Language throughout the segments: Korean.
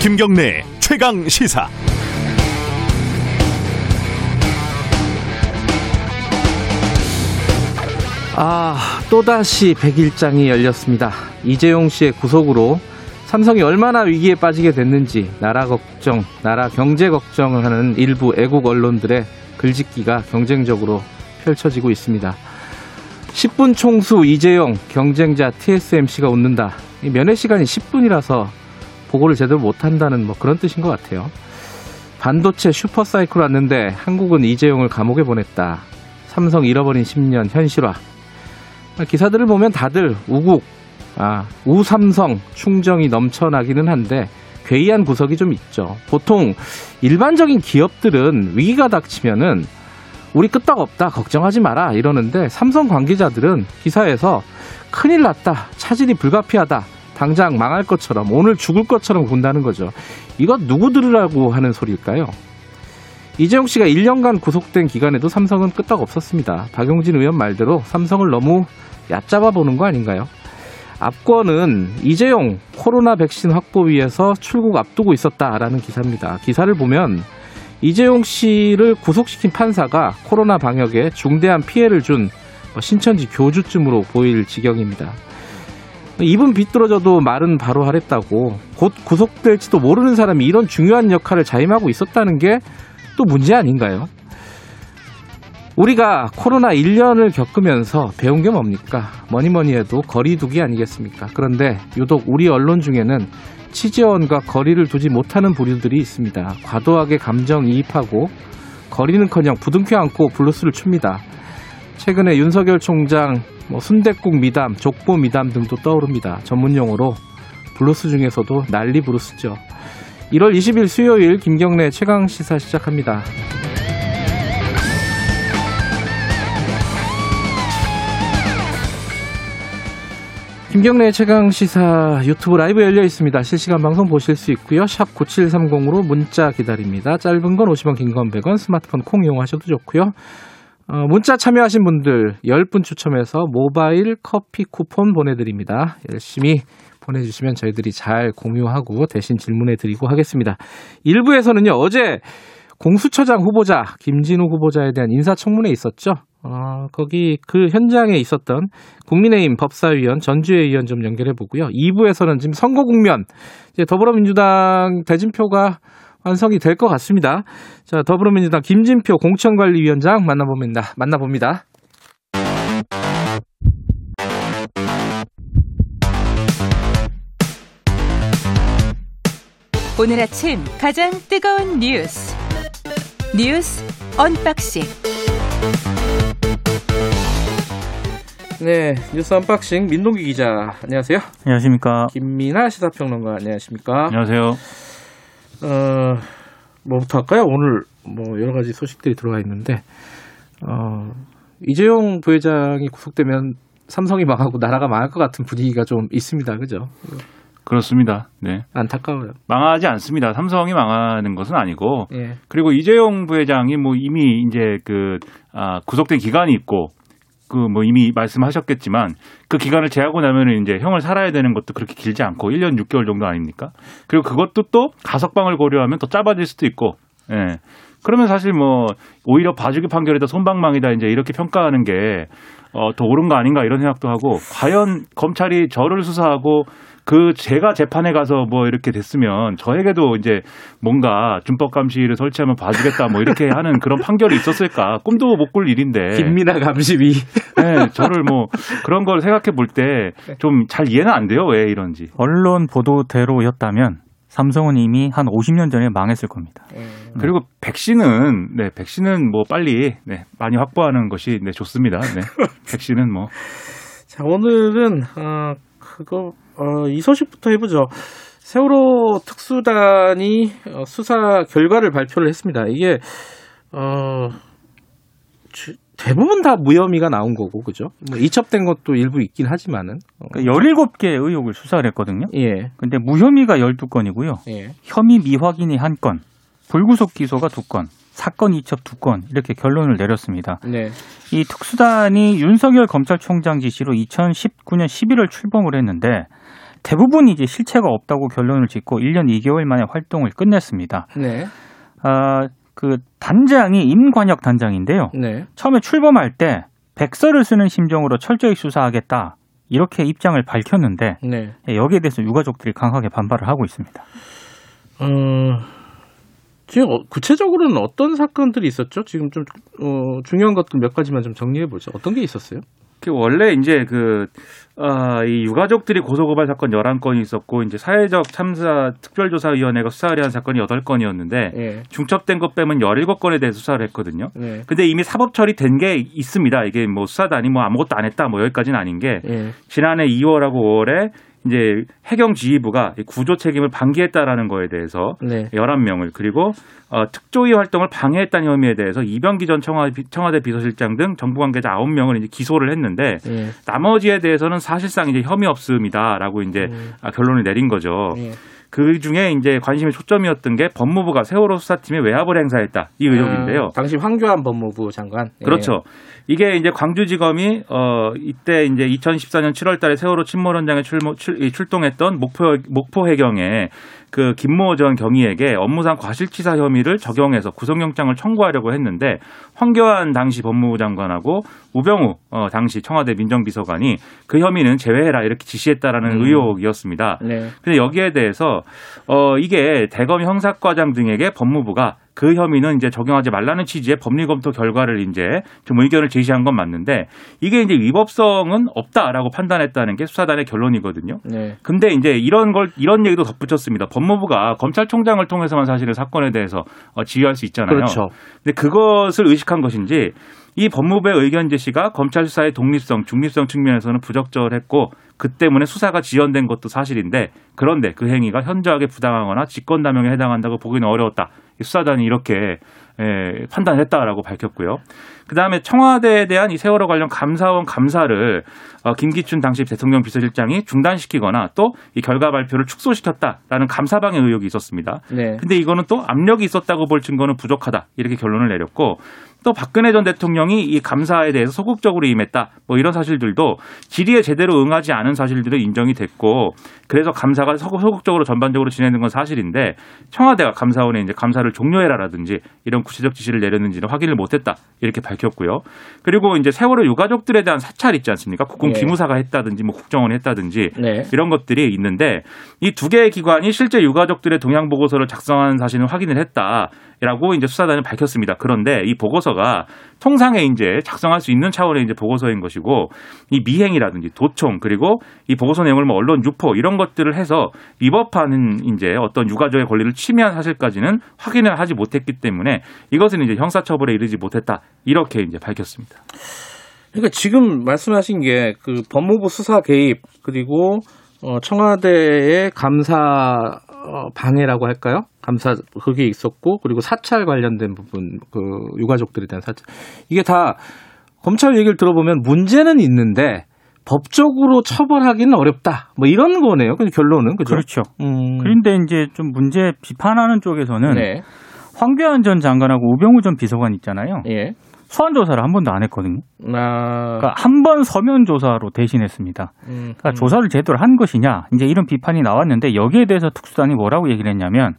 김경래 최강 시사. 아, 또다시 100일장이 열렸습니다. 이재용 씨의 구속으로 삼성이 얼마나 위기에 빠지게 됐는지 나라 걱정, 나라 경제 걱정을 하는 일부 애국 언론들의 글짓기가 경쟁적으로 펼쳐지고 있습니다. 10분 총수 이재용 경쟁자 TSMC가 웃는다. 면회 시간이 10분이라서 보고를 제대로 못한다는 뭐 그런 뜻인 것 같아요. 반도체 슈퍼사이클 왔는데 한국은 이재용을 감옥에 보냈다. 삼성 잃어버린 10년 현실화. 기사들을 보면 다들 우국, 아, 우삼성 충정이 넘쳐나기는 한데 괴이한 구석이 좀 있죠. 보통 일반적인 기업들은 위기가 닥치면은 우리 끄떡없다 걱정하지 마라 이러는데 삼성 관계자들은 기사에서 큰일 났다 차질이 불가피하다 당장 망할 것처럼 오늘 죽을 것처럼 군다는 거죠. 이거 누구 들으라고 하는 소리일까요? 이재용 씨가 1년간 구속된 기간에도 삼성은 끄떡 없었습니다. 박용진 의원 말대로 삼성을 너무 얕잡아 보는 거 아닌가요? 압권은 이재용 코로나 백신 확보 위해서 출국 앞두고 있었다라는 기사입니다. 기사를 보면 이재용 씨를 구속시킨 판사가 코로나 방역에 중대한 피해를 준뭐 신천지 교주쯤으로 보일 지경입니다. 입은 비뚤어져도 말은 바로 하랬다고 곧 구속될지도 모르는 사람이 이런 중요한 역할을 자임하고 있었다는 게 또 문제 아닌가요? 우리가 코로나 1년을 겪으면서 배운 게 뭡니까? 뭐니 뭐니 해도 거리두기 아니겠습니까? 그런데 유독 우리 언론 중에는 취재원과 거리를 두지 못하는 부류들이 있습니다. 과도하게 감정이입하고 거리는커녕 부둥켜 안고 블루스를 춥니다. 최근에 윤석열 총장 뭐 순대국 미담, 족보 미담 등도 떠오릅니다. 전문 용어로 블루스 중에서도 난리 브루스죠. 1월 20일 수요일 김경래 최강 시사 시작합니다. 김경래 최강 시사 유튜브 라이브 열려 있습니다. 실시간 방송 보실 수 있고요. 샵 9730으로 문자 기다립니다. 짧은 건 50원, 긴 건 100원, 스마트폰 콩 이용하셔도 좋고요. 어, 문자 참여하신 분들 10분 추첨해서 모바일 커피 쿠폰 보내드립니다. 열심히 보내주시면 저희들이 잘 공유하고 대신 질문해드리고 하겠습니다. 1부에서는요, 어제 공수처장 후보자, 김진우 후보자에 대한 인사청문회 있었죠? 어, 거기 그 현장에 있었던 국민의힘 법사위원 전주혜 의원 좀 연결해 보고요. 2부에서는 지금 선거 국면, 이제 더불어민주당 대진표가 완성이 될 것 같습니다. 자, 더불어민주당 김진표 공천관리위원장 만나봅니다. 만나봅니다. 오늘 아침 가장 뜨거운 뉴스 뉴스 언박싱 네, 뉴스 언박싱 민동기 기자 안녕하세요. 안녕하십니까. 김민아 시사평론가 안녕하십니까. 안녕하세요. 어, 뭐부터 할까요? 오늘 뭐 여러 가지 소식들이 들어와 있는데 어, 이재용 부회장이 구속되면 삼성이 망하고 나라가 망할 것 같은 분위기가 좀 있습니다. 그죠? 그렇습니다. 네. 안타까워요. 망하지 않습니다. 삼성이 망하는 것은 아니고. 예. 그리고 이재용 부회장이 뭐 이미 이제 그, 아, 구속된 기간이 있고 그 뭐 이미 말씀하셨겠지만 그 기간을 제하고 나면은 이제 형을 살아야 되는 것도 그렇게 길지 않고 1년 6개월 정도 아닙니까? 그리고 그것도 또 가석방을 고려하면 더 짧아질 수도 있고. 예. 그러면 사실 뭐 오히려 봐주기 판결이다 손방망이다 이제 이렇게 평가하는 게 어, 더 옳은 거 아닌가 이런 생각도 하고 과연 검찰이 저를 수사하고 그 제가 재판에 가서 뭐 이렇게 됐으면 저에게도 이제 뭔가 준법 감시를 설치하면 봐주겠다 뭐 이렇게 하는 그런 판결이 있었을까? 꿈도 못 꿀 일인데. 김민아 감시위. 네, 저를 뭐 그런 걸 생각해 볼 때 좀 잘 이해는 안 돼요. 왜 이런지. 언론 보도대로였다면 삼성은 이미 한 50년 전에 망했을 겁니다. 그리고 백신은 네 백신은 뭐 빨리 네 많이 확보하는 것이 네 좋습니다. 네. 백신은 뭐. 자, 오늘은 어, 그거 어, 이 소식부터 해보죠. 세월호 특수단이 어, 수사 결과를 발표를 했습니다. 이게 어, 주- 대부분 다 무혐의가 나온 거고, 그죠? 뭐 이첩된 것도 일부 있긴 하지만은. 어, 그러니까 17개 의혹을 수사를 했거든요. 예, 근데 무혐의가 12건이고요. 예. 혐의 미확인이 1건, 불구속 기소가 2건, 사건 이첩 2건 이렇게 결론을 내렸습니다. 네. 이 특수단이 윤석열 검찰총장 지시로 2019년 11월 출범을 했는데 대부분이 이제 실체가 없다고 결론을 짓고 1년 2개월 만에 활동을 끝냈습니다. 네. 아, 그 단장이 임관혁 단장인데요. 네. 처음에 출범할 때 백서를 쓰는 심정으로 철저히 수사하겠다. 이렇게 입장을 밝혔는데 네. 예, 여기에 대해서 유가족들이 강하게 반발을 하고 있습니다. 음, 지금 어, 구체적으로는 어떤 사건들이 있었죠? 지금 좀 어, 중요한 것들 몇 가지만 좀 정리해 보죠. 어떤 게 있었어요? 그 원래 이제 그, 아, 이 유가족들이 고소고발 사건 11건이 있었고, 이제 사회적 참사 특별조사위원회가 수사를 한 사건이 8건이었는데, 예. 중첩된 것 빼면 17건에 대해 수사를 했거든요. 네. 근데 이미 사법 처리된 게 있습니다. 이게 뭐 수사단이 뭐 아무것도 안 했다 뭐 여기까지는 아닌 게, 예. 지난해 2월하고 5월에 이제 해경 지휘부가 이 구조 책임을 방기했다라는 거에 대해서 네. 11명을 그리고 어, 특조위 활동을 방해했다는 혐의에 대해서 이병기 전 청와, 청와대 비서실장 등 정부 관계자 9명을 이제 기소를 했는데 예. 나머지에 대해서는 사실상 이제 혐의 없음이다라고 이제 음. 아, 결론을 내린 거죠. 예. 그 중에 이제 관심의 초점이었던 게 법무부가 세월호 수사팀에 외압을 행사했다 이 의혹인데요. 음, 당시 황교안 법무부 장관. 예. 그렇죠. 이게 이제 광주지검이 어 이때 이제 2014년 7월달에 세월호 침몰 현장에 출모, 출, 이 출동했던 목포 목포 해경에 그 김모 전 경위에게 업무상 과실치사 혐의를 적용해서 구속영장을 청구하려고 했는데 황교안 당시 법무부 장관하고 우병우 어 당시 청와대 민정비서관이 그 혐의는 제외해라 이렇게 지시했다라는 음. 의혹이었습니다. 네. 근데 여기에 대해서 어 이게 대검 형사과장 등에게 법무부가 그 혐의는 이제 적용하지 말라는 취지의 법리 검토 결과를 이제 좀 의견을 제시한 건 맞는데 이게 이제 위법성은 없다라고 판단했다는 게 수사단의 결론이거든요. 네. 근데 이제 이런 걸 이런 얘기도 덧붙였습니다. 법무부가 검찰총장을 통해서만 사실은 사건에 대해서 어, 지휘할 수 있잖아요. 그렇죠. 근데 그것을 의식한 것인지 이 법무부의 의견 제시가 검찰 수사의 독립성, 중립성 측면에서는 부적절했고 그 때문에 수사가 지연된 것도 사실인데 그런데 그 행위가 현저하게 부당하거나 직권남용에 해당한다고 보기는 어려웠다. 이 수사단이 이렇게 에, 판단했다라고 밝혔고요. 그 다음에 청와대에 대한 이 세월호 관련 감사원 감사를 어, 김기춘 당시 대통령 비서실장이 중단시키거나 또 이 결과 발표를 축소시켰다라는 감사방해 의혹이 있었습니다. 네. 근데 이거는 또 압력이 있었다고 볼 증거는 부족하다 이렇게 결론을 내렸고 또 박근혜 전 대통령이 이 감사에 대해서 소극적으로 임했다 뭐 이런 사실들도 질의에 제대로 응하지 않은 사실들도 인정이 됐고 그래서 감사가 소- 소극적으로 전반적으로 진행된 건 사실인데 청와대가 감사원에 이제 감사를 종료해라라든지 이런 구체적 지시를 내렸는지는 확인을 못했다 이렇게 밝혔고요. 그리고 이제 세월호 유가족들에 대한 사찰 있지 않습니까? 국군 예. 기무사가 했다든지 뭐 국정원이 했다든지 네. 이런 것들이 있는데 이 두 개의 기관이 실제 유가족들의 동향 보고서를 작성한 사실은 확인을 했다 라고 이제 수사단은 밝혔습니다. 그런데 이 보고서가 통상에 이제 작성할 수 있는 차원의 이제 보고서인 것이고 이 미행이라든지 도청 그리고 이 보고서 내용을 뭐 언론 유포 이런 것들을 해서 위법하는 이제 어떤 유가족의 권리를 침해한 사실까지는 확인을 하지 못했기 때문에 이것은 이제 형사처벌에 이르지 못했다 이렇게 이제 밝혔습니다. 그러니까 지금 말씀하신 게 그 법무부 수사 개입 그리고 어, 청와대의 감사 어, 방해라고 할까요? 감사 그게 있었고 그리고 사찰 관련된 부분 그 유가족들에 대한 사찰 이게 다 검찰 얘기를 들어보면 문제는 있는데 법적으로 처벌하기는 어렵다. 뭐 이런 거네요. 그 결론은 그죠? 그렇죠. 음. 그런데 이제 좀 문제 비판하는 쪽에서는 네. 황교안 전 장관하고 우병우 전 비서관 있잖아요. 예. 소환 조사를 한 번도 안 했거든요. 아. 그러니까 한 번 서면 조사로 대신했습니다. 음, 그러니까 조사를 제대로 한 것이냐 이제 이런 비판이 나왔는데 여기에 대해서 특수단이 뭐라고 얘기를 했냐면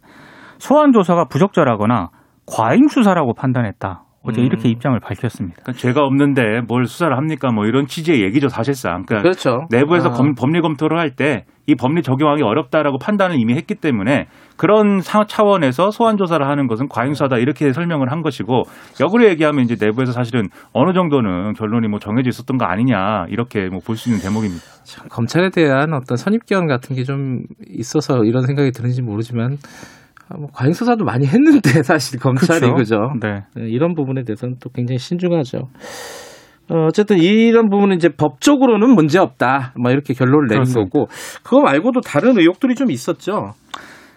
소환 조사가 부적절하거나 과잉 수사라고 판단했다. 어제 음. 이렇게 입장을 밝혔습니다. 그러니까 죄가 없는데 뭘 수사를 합니까? 뭐 이런 취지의 얘기죠 사실상. 그러니까 그렇죠. 내부에서 아. 검- 법리 검토를 할 때 이 법리 적용하기 어렵다라고 판단을 이미 했기 때문에 그런 사- 차원에서 소환 조사를 하는 것은 과잉수사다 이렇게 설명을 한 것이고 역으로 얘기하면 이제 내부에서 사실은 어느 정도는 결론이 뭐 정해져 있었던 거 아니냐 이렇게 뭐 볼 수 있는 대목입니다. 참, 검찰에 대한 어떤 선입견 같은 게 좀 있어서 이런 생각이 드는지 모르지만 아, 뭐 과잉 수사도 많이 했는데 사실 검찰이. 그죠 네. 네, 이런 부분에 대해서는 또 굉장히 신중하죠. 어, 어쨌든 이런 부분은 이제 법적으로는 문제 없다. 뭐 이렇게 결론을 내린 그렇습니다. 거고 그거 말고도 다른 의혹들이 좀 있었죠.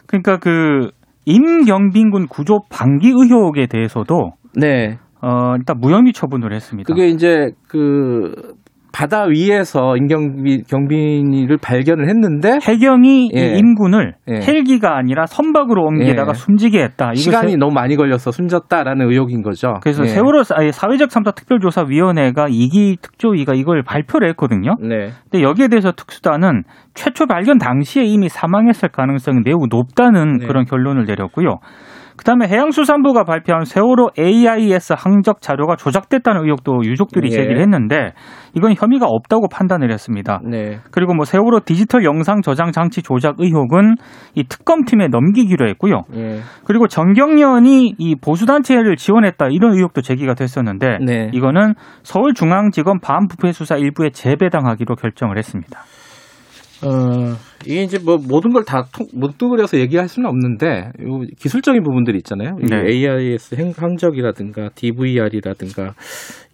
그러니까 그 임경빈군 구조 방기 의혹에 대해서도 네. 어, 일단 무혐의 처분을 했습니다. 그게 이제 그 바다 위에서 임경비 경비를 발견을 했는데 해경이 예. 이 임군을 예. 헬기가 아니라 선박으로 옮기다가 예. 숨지게 했다. 시간이 세- 너무 많이 걸려서 숨졌다라는 의혹인 거죠. 그래서 예. 세월호 사회적 참사 특별조사위원회가 이기 특조위가 이걸 발표를 했거든요. 네. 근데 여기에 대해서 특수단은 최초 발견 당시에 이미 사망했을 가능성이 매우 높다는 네. 그런 결론을 내렸고요. 그다음에 해양수산부가 발표한 세월호 AIS 항적 자료가 조작됐다는 의혹도 유족들이 예. 제기를 했는데 이건 혐의가 없다고 판단을 했습니다. 네. 그리고 뭐 세월호 디지털 영상 저장 장치 조작 의혹은 이 특검팀에 넘기기로 했고요. 예. 그리고 정경련이 이 보수단체를 지원했다 이런 의혹도 제기가 됐었는데 네. 이거는 서울중앙지검 반부패 수사 일부에 재배당하기로 결정을 했습니다. 어, 이게 이제 뭐 모든 걸 다 뭉뚱그려서 얘기할 수는 없는데 요 기술적인 부분들이 있잖아요. 이 네. AIS 행- 항적이라든가 DVR이라든가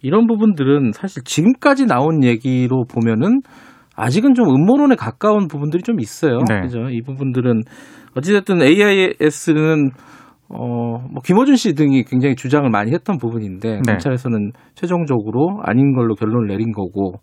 이런 부분들은 사실 지금까지 나온 얘기로 보면은 아직은 좀 음모론에 가까운 부분들이 좀 있어요. 네. 그죠? 이 부분들은 어찌됐든 AIS는 어, 뭐 김어준 씨 등이 굉장히 주장을 많이 했던 부분인데 네. 검찰에서는 최종적으로 아닌 걸로 결론을 내린 거고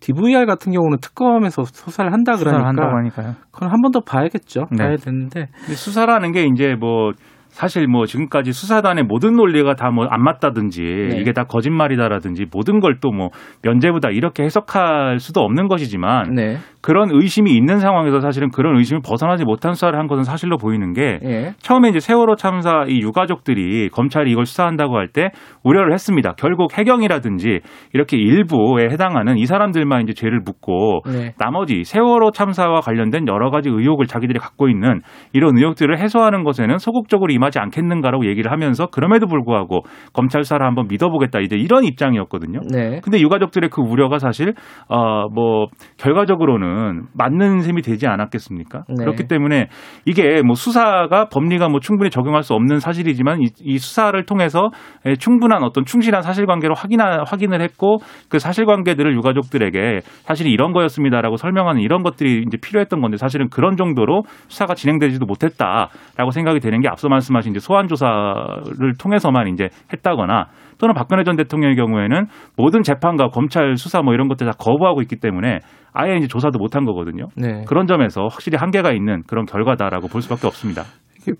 DVR 같은 경우는 특검에서 수사를 한다 수사를 그러니까 한다고 하니까요. 그건 한 번 더 봐야겠죠. 네. 봐야 되는데 수사라는 게 이제 뭐 사실 뭐 지금까지 수사단의 모든 논리가 다 뭐 안 맞다든지 네. 이게 다 거짓말이다라든지 모든 걸 또 뭐 면제부다 이렇게 해석할 수도 없는 것이지만 네. 그런 의심이 있는 상황에서 사실은 그런 의심을 벗어나지 못한 수사를 한 것은 사실로 보이는 게 예. 처음에 이제 세월호 참사 이 유가족들이 검찰이 이걸 수사한다고 할 때 우려를 했습니다. 결국 해경이라든지 이렇게 일부에 해당하는 이 사람들만 이제 죄를 묻고 네. 나머지 세월호 참사와 관련된 여러 가지 의혹을 자기들이 갖고 있는 이런 의혹들을 해소하는 것에는 소극적으로 임하지 않겠는가라고 얘기를 하면서 그럼에도 불구하고 검찰 수사를 한번 믿어보겠다 이제 이런 입장이었거든요. 네. 근데 유가족들의 그 우려가 사실 어뭐 결과적으로는 맞는 셈이 되지 않았겠습니까? 네. 그렇기 때문에 이게 뭐 수사가 법리가 뭐 충분히 적용할 수 없는 사실이지만 이, 이 수사를 통해서 에, 충분한 어떤 충실한 사실관계로 확인하, 확인을 했고 그 사실관계들을 유가족들에게 사실이 이런 거였습니다라고 설명하는 이런 것들이 이제 필요했던 건데 사실은 그런 정도로 수사가 진행되지도 못했다라고 생각이 되는 게 앞서 말씀하신 이제 소환 조사를 통해서만 이제 했다거나 또는 박근혜 전 대통령의 경우에는 모든 재판과 검찰 수사 뭐 이런 것들 다 거부하고 있기 때문에 아예 이제 조사도 못한 거거든요. 네. 그런 점에서 확실히 한계가 있는 그런 결과다라고 볼 수밖에 없습니다.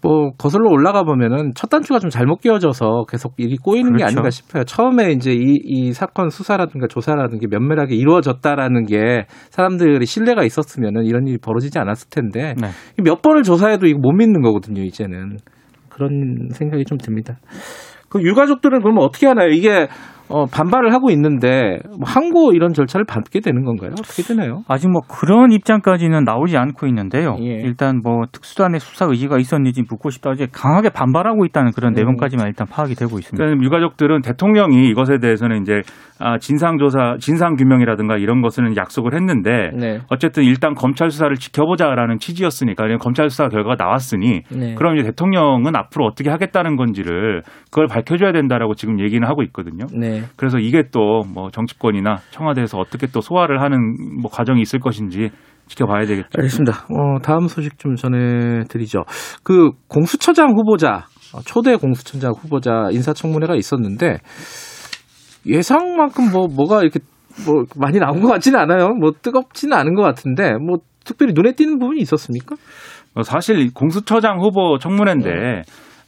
뭐 거슬러 올라가 보면은 첫 단추가 좀 잘못 끼워져서 계속 일이 꼬이는 게 그렇죠. 아닌가 싶어요. 처음에 이제 이, 이 사건 수사라든가 조사라든가 면밀하게 이루어졌다라는 게 사람들이 신뢰가 있었으면은 이런 일이 벌어지지 않았을 텐데 네. 몇 번을 조사해도 이거 못 믿는 거거든요. 이제는 그런 생각이 좀 듭니다. 그 유가족들은 그러면 어떻게 하나요? 이게 어, 반발을 하고 있는데 뭐 항고 이런 절차를 밟게 되는 건가요? 어떻게 되나요? 아직 뭐 그런 입장까지는 나오지 않고 있는데요. 예. 일단 뭐 특수단의 수사 의지가 있었는지 묻고 싶다. 이제 강하게 반발하고 있다는 그런 음. 내용까지만 일단 파악이 되고 있습니다. 그러니까 유가족들은 대통령이 이것에 대해서는 이제 아, 진상조사, 진상규명이라든가 이런 것은 약속을 했는데 네. 어쨌든 일단 검찰 수사를 지켜보자라는 취지였으니까 검찰 수사 결과가 나왔으니 네. 그럼 이제 대통령은 앞으로 어떻게 하겠다는 건지를 그걸 밝혀줘야 된다라고 지금 얘기는 하고 있거든요. 네. 그래서 이게 또 뭐 정치권이나 청와대에서 어떻게 또 소화를 하는 뭐 과정이 있을 것인지 지켜봐야 되겠죠. 알겠습니다. 어, 다음 소식 좀 전해드리죠. 그 공수처장 후보자, 어, 초대 공수처장 후보자 인사청문회가 있었는데 예상만큼 뭐 뭐가 이렇게 뭐 많이 나온 것 같지는 않아요. 뭐 뜨겁지는 않은 것 같은데 뭐 특별히 눈에 띄는 부분이 있었습니까? 어, 사실 공수처장 후보 청문회인데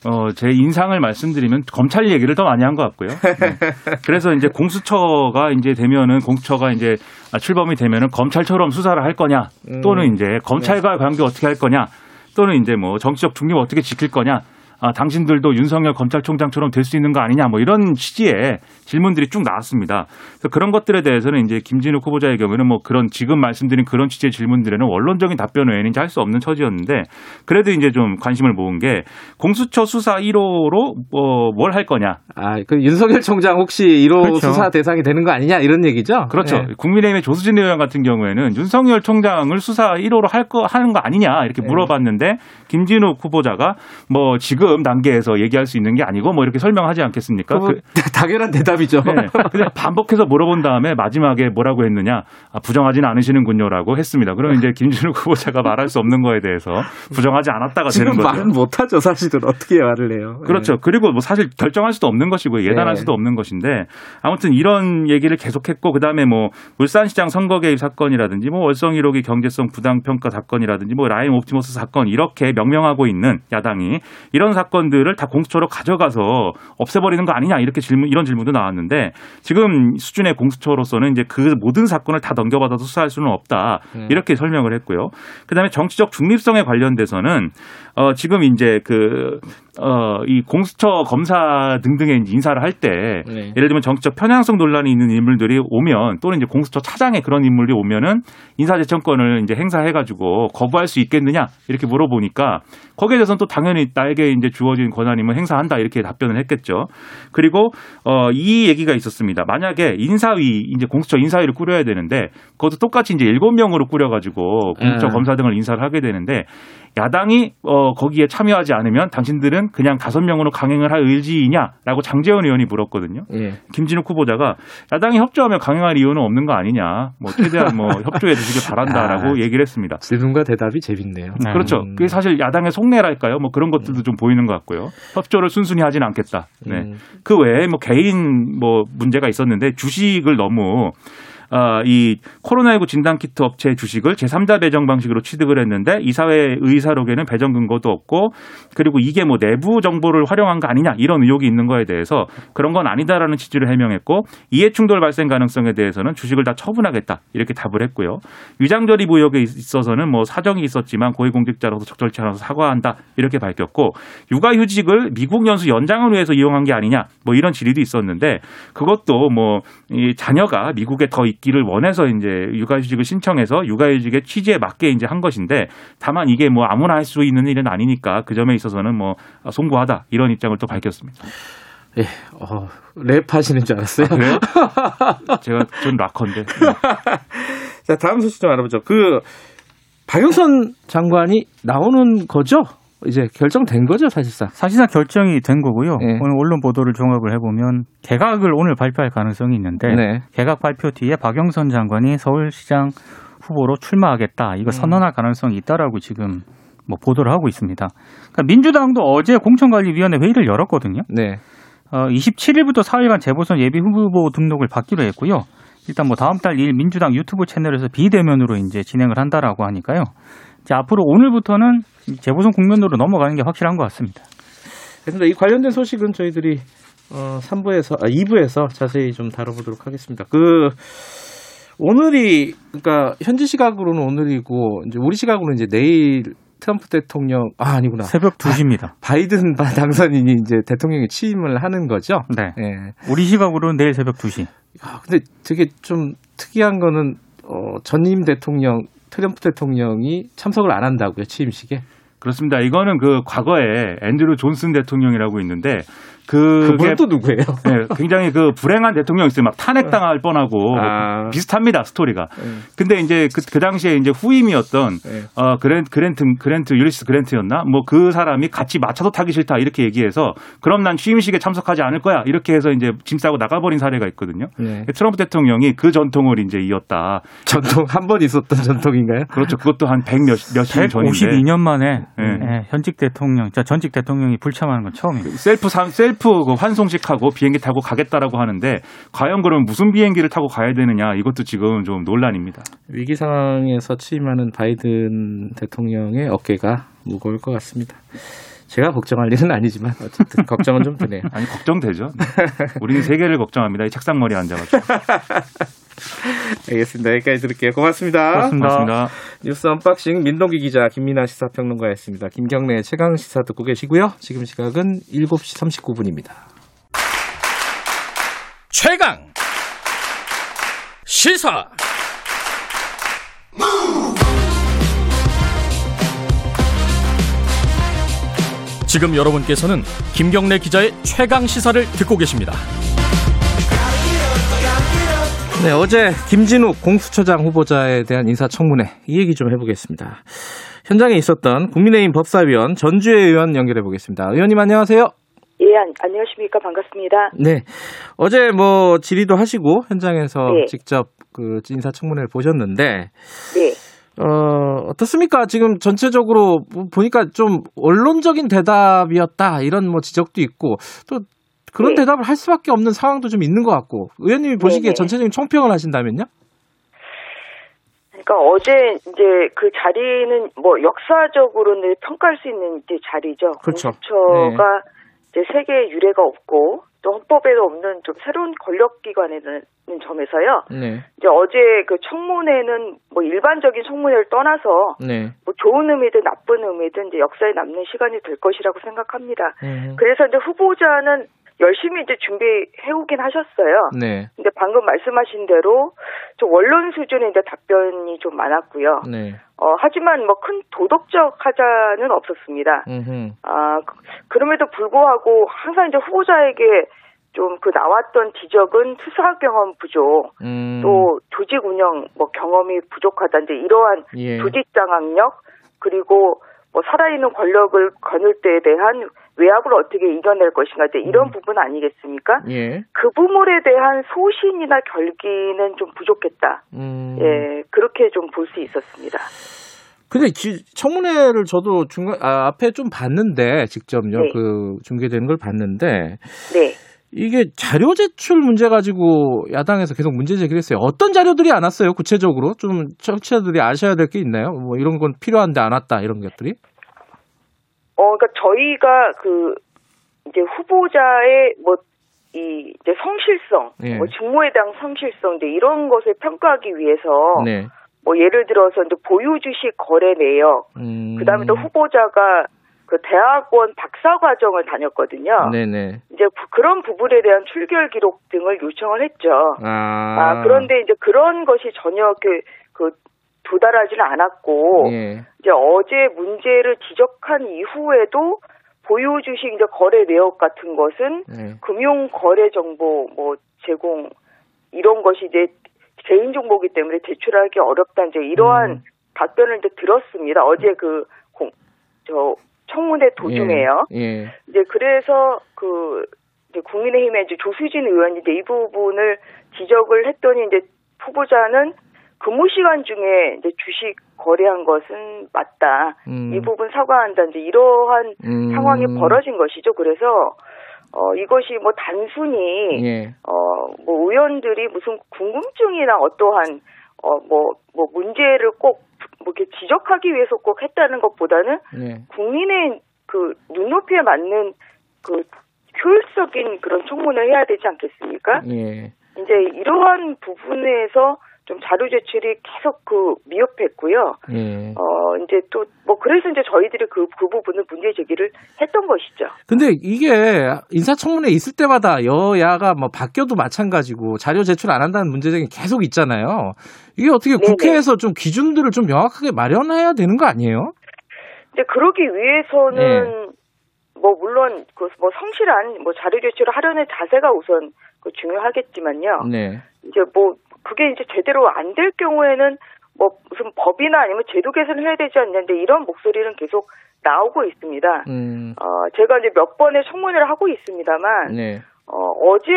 어, 제 인상을 말씀드리면 검찰 얘기를 더 많이 한 것 같고요. 네. 그래서 이제 공수처가 이제 되면은 공수처가 이제 아, 출범이 되면은 검찰처럼 수사를 할 거냐 또는 이제 검찰과 관계 어떻게 할 거냐 또는 이제 뭐 정치적 중립 어떻게 지킬 거냐 아, 당신들도 윤석열 검찰총장처럼 될 수 있는 거 아니냐 뭐 이런 취지의 질문들이 쭉 나왔습니다. 그래서 그런 것들에 대해서는 이제 김진욱 후보자의 경우에는 뭐 그런 지금 말씀드린 그런 취지의 질문들에는 원론적인 답변 외에는 할 수 없는 처지였는데 그래도 이제 좀 관심을 모은 게 공수처 수사 1호로 뭐뭘할 거냐. 아, 그 윤석열 총장 혹시 1호 그렇죠. 수사 대상이 되는 거 아니냐 이런 얘기죠? 그렇죠. 네. 국민의힘의 조수진 의원 같은 경우에는 윤석열 총장을 수사 1호로 할 거 하는 거 아니냐 이렇게 네. 물어봤는데 김진욱 후보자가 뭐 지금 지금 단계에서 얘기할 수 있는 게 아니고 뭐 이렇게 설명하지 않겠습니까? 그거 그, 당연한 대답이죠. 네. 근데 반복해서 물어본 다음에 마지막에 뭐라고 했느냐? 아, 부정하지는 않으시는군요라고 했습니다. 그럼 이제 김준욱 후보자가 말할 수 없는 거에 대해서 부정하지 않았다가 되는 지금 거죠. 말은 못하죠, 사실은. 어떻게 말을 해요. 그렇죠. 그리고 뭐 사실 결정할 수도 없는 것이고 예단할 네. 수도 없는 것인데 아무튼 이런 얘기를 계속했고 그다음에 뭐 울산시장 선거 개입 사건이라든지 뭐 월성 1호기 경제성 부당 평가 사건이라든지 뭐 라임 옵티머스 사건 이렇게 명명하고 있는 야당이 이런 사건들을 다 공수처로 가져가서 없애버리는 거 아니냐 이렇게 질문 이런 질문도 나왔는데 지금 수준의 공수처로서는 이제 그 모든 사건을 다 넘겨받아도 수사할 수는 없다 네. 이렇게 설명을 했고요. 그다음에 정치적 중립성에 관련돼서는 어 지금 이제 그 어, 이 공수처 검사 등등의 인사를 할 때 네. 예를 들면 정치적 편향성 논란이 있는 인물들이 오면 또는 이제 공수처 차장에 그런 인물이 오면은 인사재청권을 이제 행사해가지고 거부할 수 있겠느냐 이렇게 물어보니까 거기에 대해서는 또 당연히 나에게 이제 주어진 권한이면 행사한다 이렇게 답변을 했겠죠. 그리고 어, 이 얘기가 있었습니다. 만약에 인사위 이제 공수처 인사위를 꾸려야 되는데 그것도 똑같이 이제 일곱 명으로 꾸려가지고 공수처 음. 검사 등을 인사를 하게 되는데 야당이 어 거기에 참여하지 않으면 당신들은 그냥 다섯 명으로 강행을 할 의지이냐라고 장재원 의원이 물었거든요. 예. 김진욱 후보자가 야당이 협조하면 강행할 이유는 없는 거 아니냐. 뭐 최대한 뭐 협조해 주시길 바란다라고 아. 얘기를 했습니다. 질문과 대답이 재밌네요. 네. 그렇죠. 음. 그게 사실 야당의 속내랄까요? 뭐 그런 것들도 좀 보이는 것 같고요. 협조를 순순히 하진 않겠다. 네. 음. 그 외에 뭐 개인 뭐 문제가 있었는데 주식을 너무 어, 이 코로나19 진단키트 업체 주식을 제3자 배정 방식으로 취득을 했는데 이사회 의사록에는 배정 근거도 없고 그리고 이게 뭐 내부 정보를 활용한 거 아니냐 이런 의혹이 있는 거에 대해서 그런 건 아니다라는 취지를 해명했고 이해 충돌 발생 가능성에 대해서는 주식을 다 처분하겠다 이렇게 답을 했고요. 위장절의 의혹에 있어서는 뭐 사정이 있었지만 고위공직자로서 적절치 않아서 사과한다 이렇게 밝혔고 육아휴직을 미국 연수 연장을 위해서 이용한 게 아니냐 뭐 이런 질의도 있었는데 그것도 뭐 이 자녀가 미국에 더 있 기를 원해서 이제 육아휴직을 신청해서 육아휴직의 취지에 맞게 이제 한 것인데 다만 이게 뭐 아무나 할 수 있는 일은 아니니까 그 점에 있어서는 뭐 송구하다 이런 입장을 또 밝혔습니다. 예, 어, 랩 하시는 줄 알았어요. 아? 제가 전 락커인데. 자, 다음 소식 좀 알아보죠. 그, 박영선 장관이 나오는 거죠? 이제 결정된 거죠, 사실상. 사실상 결정이 된 거고요. 네. 오늘 언론 보도를 종합을 해보면 개각을 오늘 발표할 가능성이 있는데 네. 개각 발표 뒤에 박영선 장관이 서울시장 후보로 출마하겠다 이거 선언할 가능성이 있다라고 지금 뭐 보도를 하고 있습니다. 그러니까 민주당도 어제 공천관리위원회 회의를 열었거든요. 네. 어, 27일부터 4일간 재보선 예비 후보 등록을 받기로 했고요. 일단 뭐 다음 달 2일 민주당 유튜브 채널에서 비대면으로 이제 진행을 한다라고 하니까요. 이제 앞으로 오늘부터는 재보선 국면으로 넘어가는 게 확실한 것 같습니다. 그래서 이 관련된 소식은 저희들이 어, 3부에서, 아, 2부에서 자세히 좀 다뤄보도록 하겠습니다. 그, 오늘이, 그러니까 현지 시각으로는 오늘이고, 이제 우리 시각으로는 이제 내일 트럼프 대통령, 아, 아니구나. 새벽 2시입니다. 바이든 당선인이 이제 대통령에 취임을 하는 거죠. 네. 예. 우리 시각으로는 내일 새벽 2시. 아, 근데 되게 좀 특이한 거는 어, 전임 대통령 트럼프 대통령이 참석을 안 한다고요 취임식에. 그렇습니다. 이거는 그 과거에 앤드루 존슨 대통령이라고 있는데 그게 그분 또 누구예요? 네, 굉장히 그 불행한 대통령 있어요. 막 탄핵당할 뻔하고 아. 비슷합니다 스토리가. 네. 근데 이제 그, 그 당시에 이제 후임이었던 네. 어 그랜 그랜트 그랜트 율리스 그랜트였나? 뭐 그 사람이 같이 마차도 타기 싫다 이렇게 얘기해서 그럼 난 취임식에 참석하지 않을 거야 이렇게 해서 이제 짐 싸고 나가버린 사례가 있거든요. 네. 트럼프 대통령이 그 전통을 이제 이었다. 전통 한 번 있었던 전통인가요? 그렇죠. 그것도 한 100 몇 몇십 년 전인데 152년 만에 네. 예, 현직 대통령, 자 전직 대통령이 불참하는 건 처음입니다. 셀프 상 셀프 그 환송식하고 비행기 타고 가겠다라고 하는데 과연 그러면 무슨 비행기를 타고 가야 되느냐 이것도 지금 좀 논란입니다. 위기 상황에서 취임하는 바이든 대통령의 어깨가 무거울 것 같습니다. 제가 걱정할 일은 아니지만 어쨌든 걱정은 좀 드네요. 아니 걱정되죠. 네. 우리는 세계를 걱정합니다. 이 책상머리에 앉아가지고. 알겠습니다. 여기까지 들을게요. 고맙습니다. 고맙습니다. 고맙습니다. 뉴스 unboxing 민동기 기자 김민아 시사평론가였습니다. 김경래 최강 시사 듣고 계시고요. 지금 시각은 7시 39분입니다. 최강 시사 지금 여러분께서는 김경래 기자의 최강 시사를 듣고 계십니다. 네, 어제 김진욱 공수처장 후보자에 대한 인사청문회 이 얘기 좀 해보겠습니다. 현장에 있었던 국민의힘 법사위원 전주혜 의원 연결해 보겠습니다. 의원님 안녕하세요. 예, 안, 안녕하십니까. 반갑습니다. 네. 어제 뭐 질의도 하시고 현장에서 네. 직접 그 인사청문회를 보셨는데 네. 어, 어떻습니까? 지금 전체적으로 보- 보니까 좀 원론적인 대답이었다 이런 뭐 지적도 있고 또 그런 네. 대답을 할 수밖에 없는 상황도 좀 있는 것 같고 의원님이 보시기에 네네. 전체적인 총평을 하신다면요? 그러니까 어제 이제 그 자리는 뭐 역사적으로는 평가할 수 있는 이제 자리죠. 그렇죠. 공수처가 이제 세계 유례가 없고 또 헌법에도 없는 좀 새로운 권력기관이라는 점에서요. 네. 이제 어제 그 청문회는 뭐 일반적인 청문회를 떠나서 네. 뭐 좋은 의미든 나쁜 의미든 이제 역사에 남는 시간이 될 것이라고 생각합니다. 음. 그래서 이제 후보자는 열심히 이제 준비해 오긴 하셨어요. 네. 근데 방금 말씀하신 대로 좀 원론 수준의 이제 답변이 좀 많았고요. 네. 어, 하지만 뭐 큰 도덕적 하자는 없었습니다. 음흠. 아, 그- 그럼에도 불구하고 항상 이제 후보자에게 좀 그 나왔던 지적은 수사 경험 부족, 음. 또 조직 운영 뭐 경험이 부족하다. 이제 이러한 예. 조직 장 악력 그리고 뭐 살아있는 권력을 거눌 때에 대한 외압을 어떻게 이겨낼 것인가 이런 음. 부분 아니겠습니까? 예. 그 부분에 대한 소신이나 결기는 좀 부족했다. 음. 예, 그렇게 좀 볼 수 있었습니다. 근데 지- 청문회를 저도 중간 아, 앞에 좀 봤는데 직접요 네. 그 중계되는 걸 봤는데 네. 이게 자료 제출 문제 가지고 야당에서 계속 문제 제기를 했어요. 어떤 자료들이 안 왔어요? 구체적으로 좀 청취자들이 아셔야 될 게 있나요? 뭐 이런 건 필요한데 안 왔다 이런 것들이? 어, 그러니까 저희가 그 이제 후보자의 뭐 이 이제 성실성, 예. 뭐 대한 성실성, 이제 이런 것을 평가하기 위해서 네. 뭐 예를 들어서 이제 보유 주식 거래 내역, 음. 그다음에 또 후보자가 그 대학원 박사 과정을 다녔거든요. 네네. 이제 부- 그런 부분에 대한 출결 기록 등을 요청을 했죠. 아. 아, 그런데 이제 그런 것이 전혀 그, 그 도달하지는 않았고 예. 이제 어제 문제를 지적한 이후에도 보유 주식 이제 거래 내역 같은 것은 네. 금융 거래 정보 뭐 제공 이런 것이 이제 개인 정보기 때문에 제출하기 어렵다 이제 이러한 음. 답변을 이제 들었습니다. 어제 그저 청문회 도중에요. 예. 예. 이제 그래서 그 이제 국민의힘의 이제 조수진 의원이 이제 이 부분을 지적을 했더니 이제 후보자는 근무 시간 중에 이제 주식 거래한 것은 맞다. 음. 이 부분 사과한다. 이제 이러한 음. 상황이 벌어진 것이죠. 그래서 어 이것이 뭐 단순히 예. 어 뭐 의원들이 무슨 궁금증이나 어떠한 어 뭐뭐 뭐 문제를 꼭 뭐 이렇게 지적하기 위해서 꼭 했다는 것보다는 예. 국민의 그 눈높이에 맞는 그 효율적인 그런 청문을 해야 되지 않겠습니까? 예. 이제 이러한 부분에서 좀 자료 제출이 계속 그 미흡했고요. 예. 어 이제 또 뭐 그래서 이제 저희들이 그그 부분을 문제 제기를 했던 것이죠. 근데 이게 인사청문회 있을 때마다 여야가 뭐 바뀌어도 마찬가지고 자료 제출 안 한다는 문제점이 계속 있잖아요. 이게 어떻게 네네. 국회에서 좀 기준들을 좀 명확하게 마련해야 되는 거 아니에요? 이제 그러기 위해서는 네. 뭐 물론 그 뭐 성실한 뭐 자료 제출을 하려는 자세가 우선 그 중요하겠지만요. 네. 이제 뭐 그게 이제 제대로 안 될 경우에는 뭐 무슨 법이나 아니면 제도 개선을 해야 되지 않는데 이런 목소리는 계속 나오고 있습니다. 음. 어 제가 이제 몇 번의 청문회를 하고 있습니다만 네. 어 어제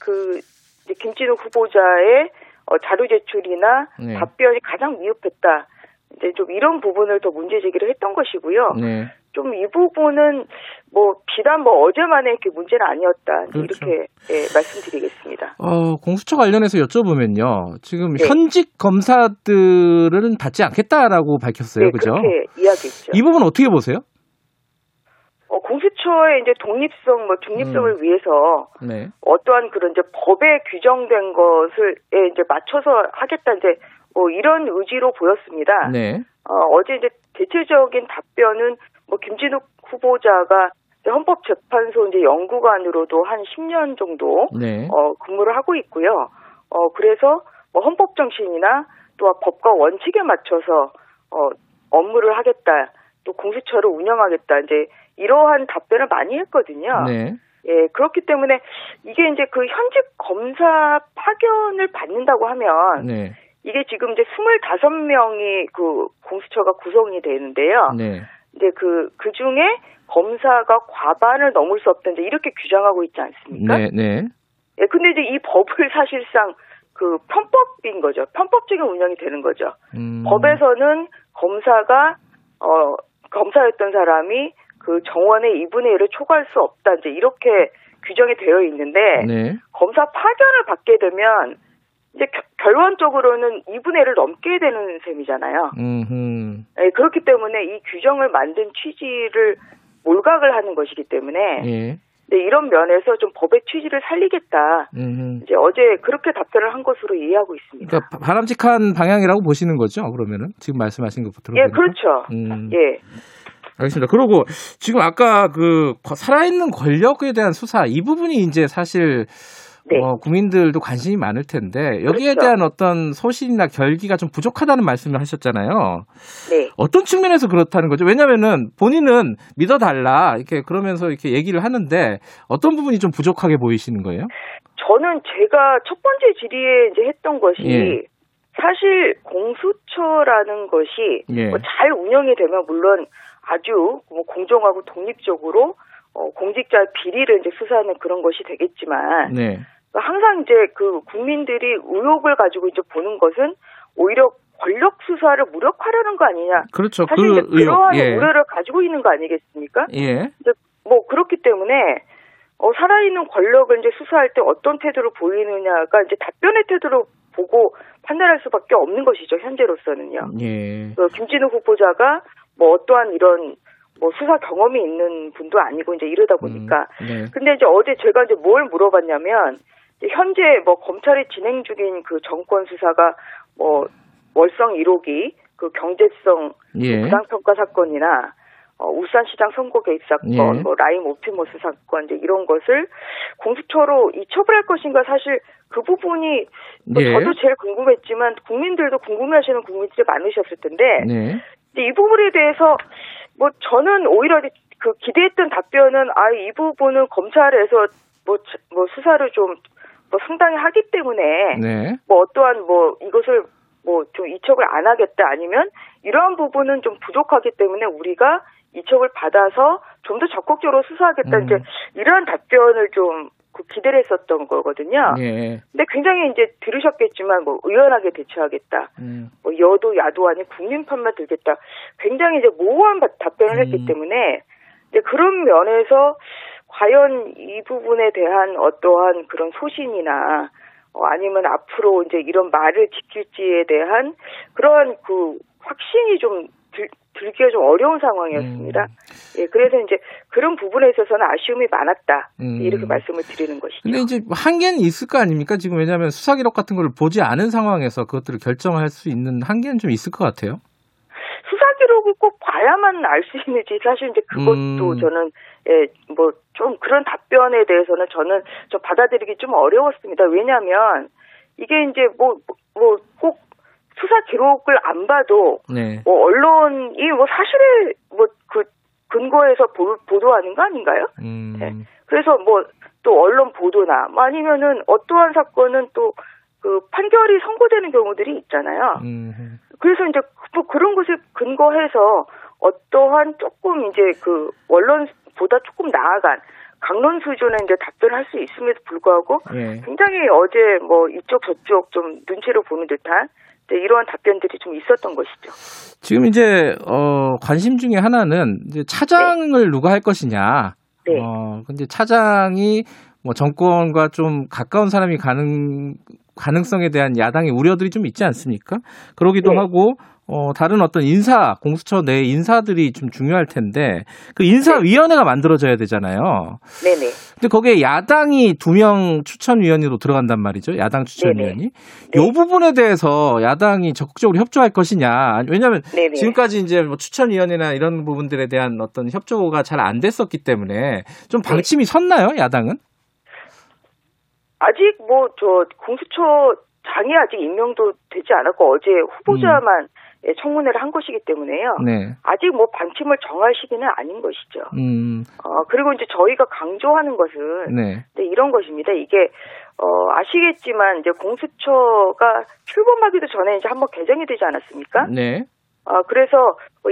그 김진욱 후보자의 어, 자료 제출이나 네. 답변이 가장 미흡했다. 이제 좀 이런 부분을 더 문제 제기를 했던 것이고요. 네. 좀 이 부분은 뭐 비단 뭐 어제만의 이렇게 문제는 아니었다 그렇죠. 이렇게 예, 말씀드리겠습니다. 어, 공수처 관련해서 여쭤보면요. 지금 네. 현직 검사들은 받지 않겠다라고 밝혔어요. 네, 그죠? 그렇게 이야기했죠. 이 부분 어떻게 보세요? 어, 공수처의 이제 독립성, 뭐 중립성을 음. 위해서 네. 어떠한 그런 이제 법에 규정된 것을 에 이제 맞춰서 하겠다 이제 뭐 이런 의지로 보였습니다. 네. 어, 어제 이제 대체적인 답변은 뭐 김진욱 후보자가 헌법재판소 이제 연구관으로도 한 10년 정도 네. 어, 근무를 하고 있고요. 어, 그래서 뭐 헌법 정신이나 또 법과 원칙에 맞춰서 어, 업무를 하겠다. 또 공수처를 운영하겠다. 이제 이러한 답변을 많이 했거든요. 네. 예, 그렇기 때문에 이게 이제 그 현직 검사 파견을 받는다고 하면 네. 이게 지금 이제 25명이 그 공수처가 구성이 되는데요. 네. 이제 그, 그 중에 검사가 과반을 넘을 수 없다, 이제 이렇게 규정하고 있지 않습니까? 네, 네. 예, 근데 이제 이 법을 사실상 그 편법인 거죠. 편법적인 운영이 되는 거죠. 음. 법에서는 검사가, 어, 검사였던 사람이 그 정원의 2분의 1을 초과할 수 없다, 이제 이렇게 규정이 되어 있는데, 네. 검사 파견을 받게 되면, 이제 겨- 결론적으로는 2분의 1을 넘게 되는 셈이잖아요. 음. 예, 그렇기 때문에 이 규정을 만든 취지를 몰각을 하는 것이기 때문에 예. 네, 이런 면에서 좀 법의 취지를 살리겠다. 음. 이제 어제 그렇게 답변을 한 것으로 이해하고 있습니다. 그러니까 바- 바람직한 방향이라고 보시는 거죠? 그러면은 지금 말씀하신 것부터 예, 그렇죠. 음. 예, 알겠습니다. 그리고 지금 아까 그 거- 살아있는 권력에 대한 수사 이 부분이 이제 사실 네. 어, 국민들도 관심이 많을 텐데 여기에 그렇죠. 대한 어떤 소신이나 결기가 좀 부족하다는 말씀을 하셨잖아요. 네. 어떤 측면에서 그렇다는 거죠? 왜냐면은 본인은 믿어달라 이렇게 그러면서 이렇게 얘기를 하는데 어떤 부분이 좀 부족하게 보이시는 거예요? 저는 제가 첫 번째 질의에 이제 했던 것이 예. 사실 공수처라는 것이 예. 뭐 잘 운영이 되면 물론 아주 뭐 공정하고 독립적으로 어, 공직자 비리를 이제 수사하는 그런 것이 되겠지만 네. 항상 이제 그 국민들이 의혹을 가지고 이제 보는 것은 오히려 권력 수사를 무력화라는 거 아니냐. 그렇죠. 사실 그 이제 의혹. 그러한 예. 우려를 가지고 있는 거 아니겠습니까? 예. 이제 뭐 그렇기 때문에 어, 살아있는 권력을 이제 수사할 때 어떤 태도를 보이느냐가 이제 답변의 태도로 보고 판단할 수밖에 없는 것이죠 현재로서는요. 예. 그 김진우 후보자가 뭐 어떠한 이런 뭐 수사 경험이 있는 분도 아니고 이제 이러다 보니까 음, 네. 근데 이제 어제 제가 이제 뭘 물어봤냐면 현재 뭐 검찰이 진행 중인 그 정권 수사가 뭐 월성 1호기 그 경제성 예. 부당평가 사건이나 어, 울산시장 선거 개입 사건, 예. 뭐 라임 옵티머스 사건 이제 이런 것을 공수처로 이첩을 할 것인가 사실 그 부분이 뭐 예. 저도 제일 궁금했지만 국민들도 궁금해하시는 국민들이 많으셨을 텐데 네. 이 부분에 대해서 뭐 저는 오히려 그 기대했던 답변은 아 이 부분은 검찰에서 뭐, 자- 뭐 수사를 좀 뭐 상당히 하기 때문에 네. 뭐 어떠한 뭐 이것을 뭐 좀 이첩을 안 하겠다 아니면 이러한 부분은 좀 부족하기 때문에 우리가 이첩을 받아서 좀 더 적극적으로 수사하겠다 음. 이제 이러한 답변을 좀 그 기대를 했었던 거거든요. 예. 근데 굉장히 이제 들으셨겠지만 뭐 의연하게 대처하겠다. 음. 뭐 여도 야도 아닌 국민편만 들겠다. 굉장히 이제 모호한 바- 답변을 음. 했기 때문에 이제 그런 면에서 과연 이 부분에 대한 어떠한 그런 소신이나 어, 아니면 앞으로 이제 이런 말을 지킬지에 대한 그러한 그 확신이 좀 들, 들기가 좀 어려운 상황이었습니다. 예, 그래서 이제 그런 부분에 있어서는 아쉬움이 많았다. 음. 이렇게 말씀을 드리는 것이죠. 근데 이제 한계는 있을 거 아닙니까? 지금 왜냐하면 수사 기록 같은 걸 보지 않은 상황에서 그것들을 결정할 수 있는 한계는 좀 있을 것 같아요. 수사 기록을 꼭 봐야만 알 수 있는지 사실 이제 그것도 음. 저는 예 뭐 좀 그런 답변에 대해서는 저는 좀 받아들이기 좀 어려웠습니다. 왜냐하면 이게 이제 뭐 뭐 꼭 수사 기록을 안 봐도 네. 뭐 언론이 뭐 사실에 뭐그 근거해서 보, 보도하는 거 아닌가요? 음. 네. 그래서 뭐 또 언론 보도나 뭐 아니면은 어떠한 사건은 또 그 판결이 선고되는 경우들이 있잖아요. 음. 그래서 이제 뭐 그런 것을 근거해서 어떠한 조금 이제 그 원론보다 조금 나아간 강론 수준의 이제 답변을 할 수 있음에도 불구하고 예. 굉장히 어제 뭐 이쪽 저쪽 좀 눈치를 보는 듯한 이제 이러한 답변들이 좀 있었던 것이죠. 지금 이제 어 관심 중에 하나는 이제 차장을 누가 할 것이냐. 네. 어 근데 차장이 뭐 정권과 좀 가까운 사람이 가능 가능성에 대한 야당의 우려들이 좀 있지 않습니까? 그러기도 네. 하고 어 다른 어떤 인사 공수처 내 인사들이 좀 중요할 텐데 그 인사위원회가 만들어져야 되잖아요. 네네. 근데 거기에 야당이 두 명 추천위원으로 들어간단 말이죠. 야당 추천위원이. 네. 이 부분에 대해서 야당이 적극적으로 협조할 것이냐. 왜냐하면 네네. 지금까지 이제 뭐 추천위원회나 이런 부분들에 대한 어떤 협조가 잘 안 됐었기 때문에 좀 네. 방침이 섰나요, 야당은? 아직 뭐 저 공수처 장이 아직 임명도 되지 않았고 어제 후보자만 예, 청문회를 한 것이기 때문에요. 네. 아직 뭐 방침을 정할 시기는 아닌 것이죠. 음, 어, 그리고 이제 저희가 강조하는 것은 네. 네, 이런 것입니다. 이게 어, 아시겠지만 이제 공수처가 출범하기도 전에 이제 한번 개정이 되지 않았습니까? 네. 아, 그래서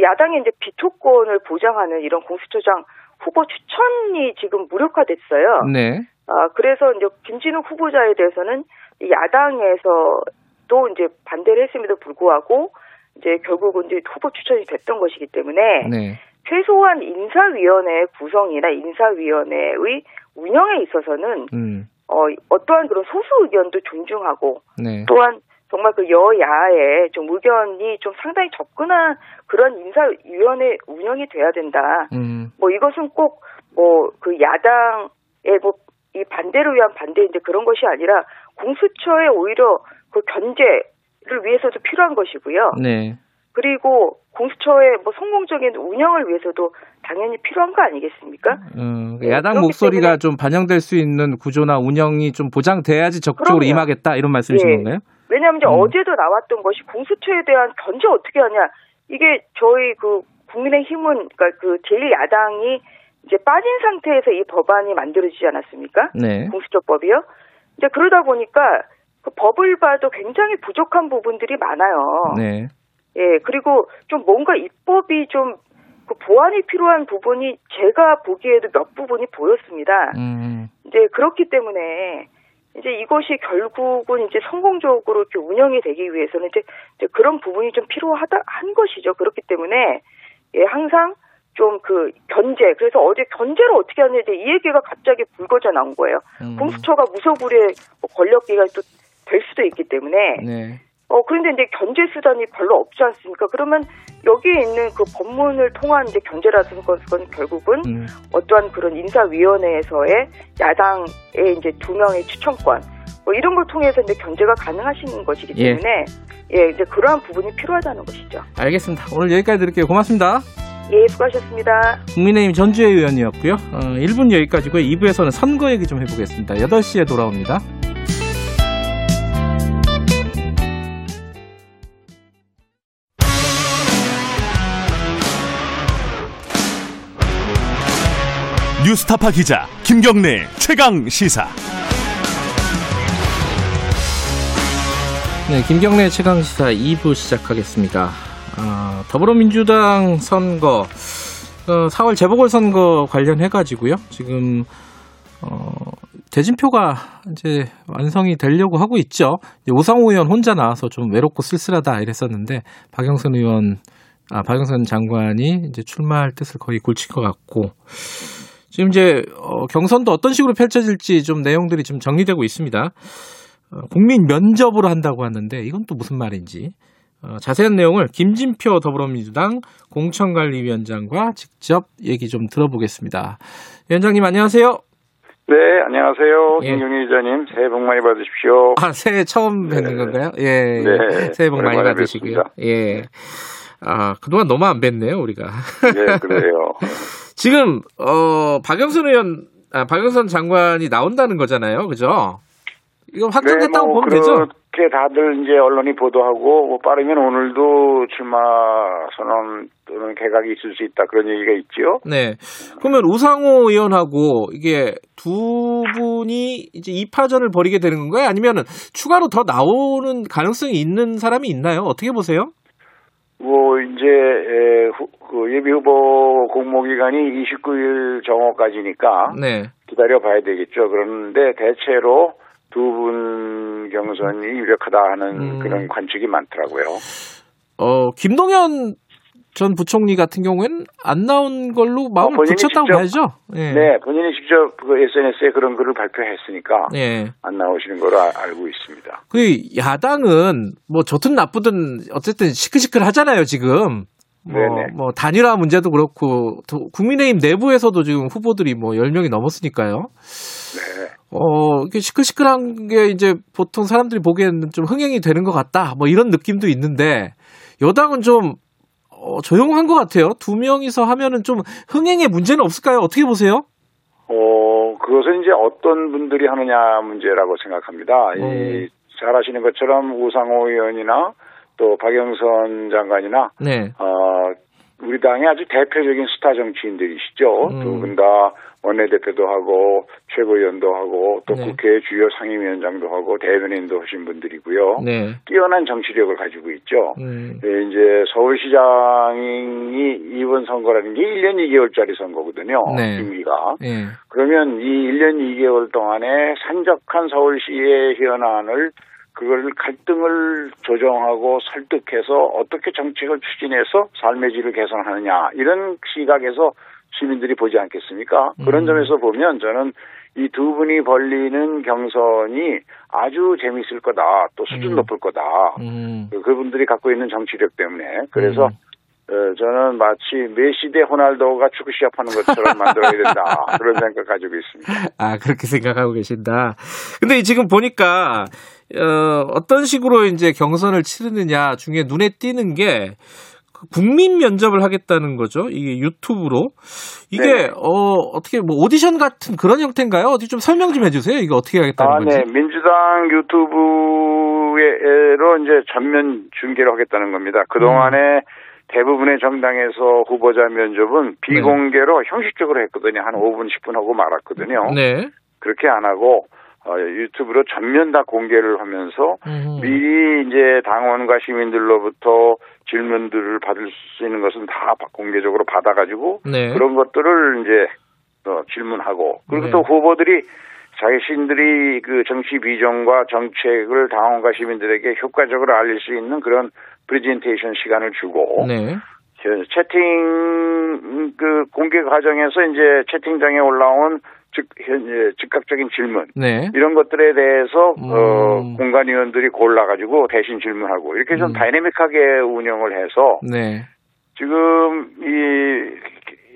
야당의 이제 비토권을 보장하는 이런 공수처장 후보 추천이 지금 무력화됐어요. 네. 아, 그래서 이제 김진욱 후보자에 대해서는 이 야당에서도 이제 반대를 했음에도 불구하고 이제 결국은 이제 후보 추천이 됐던 것이기 때문에 네. 최소한 인사위원회 구성이나 인사위원회의 운영에 있어서는 음. 어, 어떠한 그런 소수 의견도 존중하고 네. 또한 정말 그 여야의 좀 의견이 좀 상당히 접근한 그런 인사위원회 운영이 돼야 된다. 음. 뭐 이것은 꼭 뭐 그 야당의 뭐 이 반대를 위한 반대인데 그런 것이 아니라 공수처의 오히려 그 견제 를 위해서도 필요한 것이고요. 네. 그리고 공수처의 뭐 성공적인 운영을 위해서도 당연히 필요한 거 아니겠습니까? 음, 네, 야당 그렇기 목소리가 좀 반영될 수 있는 구조나 운영이 좀 보장돼야지 적극적으로 그럼요. 임하겠다 이런 말씀이신 예. 건가요? 왜냐하면 이제 음. 어제도 나왔던 것이 공수처에 대한 견제 어떻게 하냐. 이게 저희 그 국민의힘은 그러니까 그 제1야당이 이제 빠진 상태에서 이 법안이 만들어지지 않았습니까? 네. 공수처법이요. 이제 그러다 보니까 그 법을 봐도 굉장히 부족한 부분들이 많아요. 네. 예, 그리고 좀 뭔가 입법이 좀 그 보완이 필요한 부분이 제가 보기에도 몇 부분이 보였습니다. 음. 이제 그렇기 때문에 이제 이것이 결국은 이제 성공적으로 이렇게 운영이 되기 위해서는 이제, 이제 그런 부분이 좀 필요하다 한 것이죠. 그렇기 때문에 예, 항상 좀그 견제 그래서 어제 견제를 어떻게 하냐 이제 이 얘기가 갑자기 불거져 나온 거예요. 음. 공수처가 무소불위의 뭐 권력기가 또 될 수도 있기 때문에 네. 어 그런데 이제 견제 수단이 별로 없지 않습니까? 그러면 여기에 있는 그 법문을 통한 이제 견제라는 것은 결국은 음. 어떠한 그런 인사위원회에서의 야당의 이제 두 명의 추천권 뭐 이런 걸 통해서 이제 견제가 가능하신 것이기 예. 때문에 예 이제 그러한 부분이 필요하다는 것이죠. 알겠습니다. 오늘 여기까지 드릴게요. 고맙습니다. 예 수고하셨습니다. 국민의힘 전주혜 의원이었고요. 어, 1분 여기까지고요. 2부에서는 선거 얘기 좀 해보겠습니다. 8시에 돌아옵니다. 뉴스타파 기자 김경래 최강 시사. 네, 김경래 최강 시사 2부 시작하겠습니다. 아, 더불어민주당 선거, 어, 4월 재보궐 선거 관련해 가지고요. 지금 어, 대진표가 이제 완성이 되려고 하고 있죠. 오상호 의원 혼자 나와서 좀 외롭고 쓸쓸하다 이랬었는데 박영선 의원, 아 박영선 장관이 이제 출마할 뜻을 거의 굳힌 것 같고 지금 이제 어, 경선도 어떤 식으로 펼쳐질지 좀 내용들이 좀 정리되고 있습니다. 어, 국민 면접으로 한다고 하는데 이건 또 무슨 말인지 어, 자세한 내용을 김진표 더불어민주당 공천관리위원장과 직접 얘기 좀 들어보겠습니다. 위원장님 안녕하세요. 네, 안녕하세요. 예. 김경희 기자님, 새해 복 많이 받으십시오. 아 새해 처음 뵙는 네. 건가요? 예, 네, 새해 복 많이 받으시고요. 예. 아 그동안 너무 안 뵀네요 우리가. 네, 그래요. 지금 어 박영선 의원, 아 박영선 장관이 나온다는 거잖아요, 그죠? 이거 확정됐다고 뭐 보면 되죠? 그렇게 다들 이제 언론이 보도하고, 뭐 빠르면 오늘도 출마 선언 또는 개각이 있을 수 있다. 그런 얘기가 있죠. 네. 그러면 우상호 의원하고 이게 두 분이 이제 2파전을 벌이게 되는 건가요? 아니면 추가로 더 나오는 가능성이 있는 사람이 있나요? 어떻게 보세요? 뭐, 이제, 에, 후, 그 예비 후보 공모 기간이 29일 정오까지니까 네. 기다려 봐야 되겠죠. 그런데 대체로 두 분 경선이 유력하다 하는 음. 그런 관측이 많더라고요. 어, 김동연 전 부총리 같은 경우에는 안 나온 걸로 마음을 어, 붙였다고 직접- 봐야죠. 예. 네, 본인이 직접 그 SNS에 그런 글을 발표했으니까 예. 안 나오시는 걸로 아- 알고 있습니다. 그 야당은 뭐 좋든 나쁘든 어쨌든 시끌시끌 하잖아요, 지금. 뭐, 네네. 뭐 단일화 문제도 그렇고 또 국민의힘 내부에서도 지금 후보들이 뭐 10명이 넘었으니까요. 네. 어, 이게 시끌시끌한 게 이제 보통 사람들이 보기에는 좀 흥행이 되는 것 같다. 뭐 이런 느낌도 있는데 여당은 좀 어, 조용한 것 같아요. 두 명이서 하면은 좀 흥행에 문제는 없을까요? 어떻게 보세요? 어, 그것은 이제 어떤 분들이 하느냐 문제라고 생각합니다. 이, 네. 잘 아시는 것처럼 우상호 의원이나 또 박영선 장관이나, 네. 어, 우리 당의 아주 대표적인 스타 정치인들이시죠. 음. 두분 다 원내대표도 하고 최고위원도 하고 또 네. 국회 주요 상임위원장도 하고 대변인도 하신 분들이고요. 네. 뛰어난 정치력을 가지고 있죠. 음. 예, 이제 서울시장이 이번 선거라는 게 1년 2개월짜리 선거거든요. 네. 임기가. 예. 그러면 이 1년 2개월 동안에 산적한 서울시의 현안을 그걸 갈등을 조정하고 설득해서 어떻게 정책을 추진해서 삶의 질을 개선하느냐 이런 시각에서 시민들이 보지 않겠습니까? 그런 음. 점에서 보면 저는 이 두 분이 벌리는 경선이 아주 재미있을 거다. 또 수준 음. 높을 거다. 음. 그- 그분들이 갖고 있는 정치력 때문에 그래서 음. 어, 저는 마치 메시 대 호날두가 축구 시합하는 것처럼 만들어야 된다 그런 생각 가지고 있습니다. 아, 그렇게 생각하고 계신다. 근데 지금 보니까, 어, 어떤 식으로 이제 경선을 치르느냐 중에 눈에 띄는 게, 그 국민 면접을 하겠다는 거죠. 이게 유튜브로. 이게, 네. 어, 어떻게 뭐 오디션 같은 그런 형태인가요? 어디 좀 설명 좀 해주세요. 이거 어떻게 하겠다는 아, 건지. 네. 민주당 유튜브로 이제 전면 중계를 하겠다는 겁니다. 그 동안에 대부분의 정당에서 후보자 면접은 비공개로 형식적으로 했거든요. 한 5분, 10분 하고 말았거든요. 네. 그렇게 안 하고 어, 유튜브로 전면 다 공개를 하면서 음. 미리 이제 당원과 시민들로부터 질문들을 받을 수 있는 것은 다 공개적으로 받아가지고 네. 그런 것들을 이제 어, 질문하고 그리고 네. 또 후보들이 자신들이 그 정치 비전과 정책을 당원과 시민들에게 효과적으로 알릴 수 있는 그런 프레젠테이션 시간을 주고 네. 저 채팅 그 공개 과정에서 이제 채팅장에 올라온 즉 현재 즉각적인 질문 네. 이런 것들에 대해서 음. 어, 공관위원들이 골라가지고 대신 질문하고 이렇게 좀 음. 다이내믹하게 운영을 해서 네. 지금 이,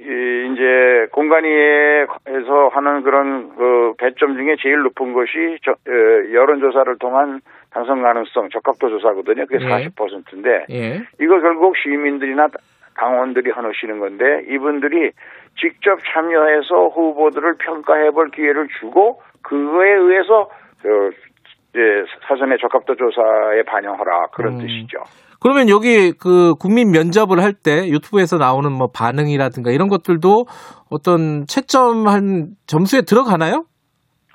이 이제 공관위에서 하는 그런 그 배점 중에 제일 높은 것이 저, 어, 여론조사를 통한 당선 가능성 적합도 조사거든요. 그게 예. 40%인데 예. 이거 결국 시민들이나 당원들이 하시는 건데 이분들이 직접 참여해서 후보들을 평가해 볼 기회를 주고 그거에 의해서 어, 사전에 적합도 조사에 반영하라 그런 음. 뜻이죠. 그러면 여기 그 국민 면접을 할 때 유튜브에서 나오는 뭐 반응이라든가 이런 것들도 어떤 채점한 점수에 들어가나요?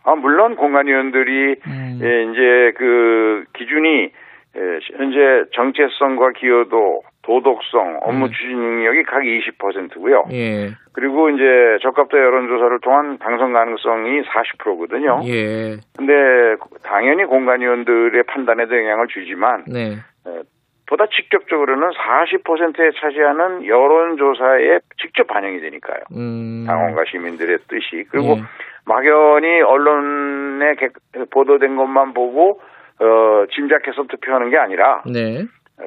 아 물론 공관위원들이 음. 예, 이제 그 기준이 예, 현재 정체성과 기여도, 도덕성, 업무 음. 추진 능력이 각 20%고요. 예. 그리고 이제 적합도 여론조사를 통한 당선 가능성이 40%거든요. 예. 근데 당연히 공관위원들의 판단에도 영향을 주지만 네. 보다 직접적으로는 40%에 차지하는 여론조사에 직접 반영이 되니까요. 음. 당원과 시민들의 뜻이 그리고 예. 막연히 언론에 개- 보도된 것만 보고 어, 짐작해서 투표하는 게 아니라 네.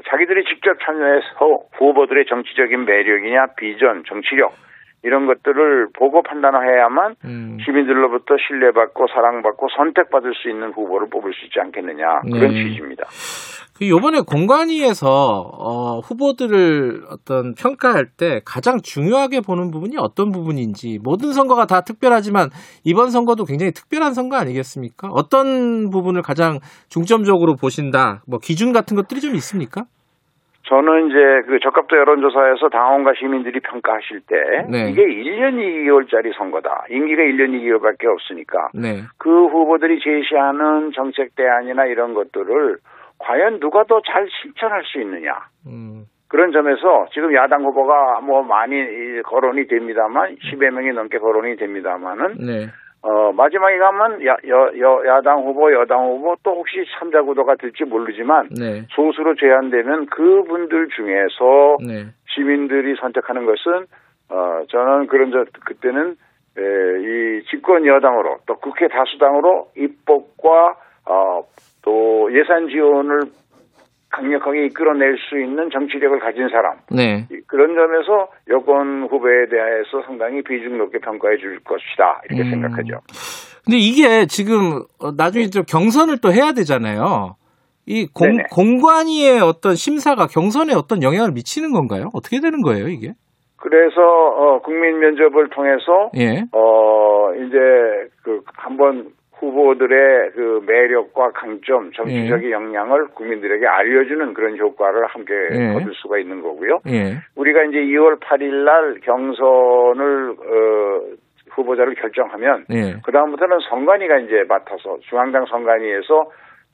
자기들이 직접 참여해서 후보들의 정치적인 매력이냐 비전, 정치력 이런 것들을 보고 판단해야만 음. 시민들로부터 신뢰받고 사랑받고 선택받을 수 있는 후보를 뽑을 수 있지 않겠느냐 그런 네. 취지입니다. 그 요번에 공관위에서 어, 후보들을 어떤 평가할 때 가장 중요하게 보는 부분이 어떤 부분인지 모든 선거가 다 특별하지만 이번 선거도 굉장히 특별한 선거 아니겠습니까? 어떤 부분을 가장 중점적으로 보신다. 뭐 기준 같은 것들이 좀 있습니까? 저는 이제 그 적합도 여론조사에서 당원과 시민들이 평가하실 때 네. 이게 1년 2개월짜리 선거다. 임기가 1년 2개월밖에 없으니까 네. 그 후보들이 제시하는 정책 대안이나 이런 것들을 과연 누가 더 잘 실천할 수 있느냐. 음. 그런 점에서 지금 야당 후보가 뭐 많이 이, 거론이 됩니다만 10여 명이 넘게 거론이 됩니다만은 네. 어 마지막에 가면 야, 여, 여, 야당 후보, 여당 후보 또 혹시 3자 구도가 될지 모르지만 네. 소수로 제한되면 그분들 중에서 네. 시민들이 선택하는 것은 어 저는 그런 저 그때는 에, 이 집권 여당으로 또 국회 다수당으로 입법과 어 또 예산 지원을 강력하게 이끌어낼 수 있는 정치력을 가진 사람 네. 이- 그런 점에서 여권 후보에 대해서 상당히 비중 높게 평가해 줄 것이다 이렇게 음. 생각하죠. 근데 이게 지금 어, 나중에 좀 경선을 또 해야 되잖아요. 이 공, 네네. 공관위의 어떤 심사가 경선에 어떤 영향을 미치는 건가요? 어떻게 되는 거예요, 이게? 그래서 어 국민 면접을 통해서 예. 어 이제 그 한번 후보들의 그 매력과 강점, 정치적인 예. 역량을 국민들에게 알려주는 그런 효과를 함께 예. 얻을 수가 있는 거고요. 예. 우리가 이제 2월 8일 날 경선을 어, 후보자를 결정하면 예. 그 다음부터는 선관위가 이제 맡아서 중앙당 선관위에서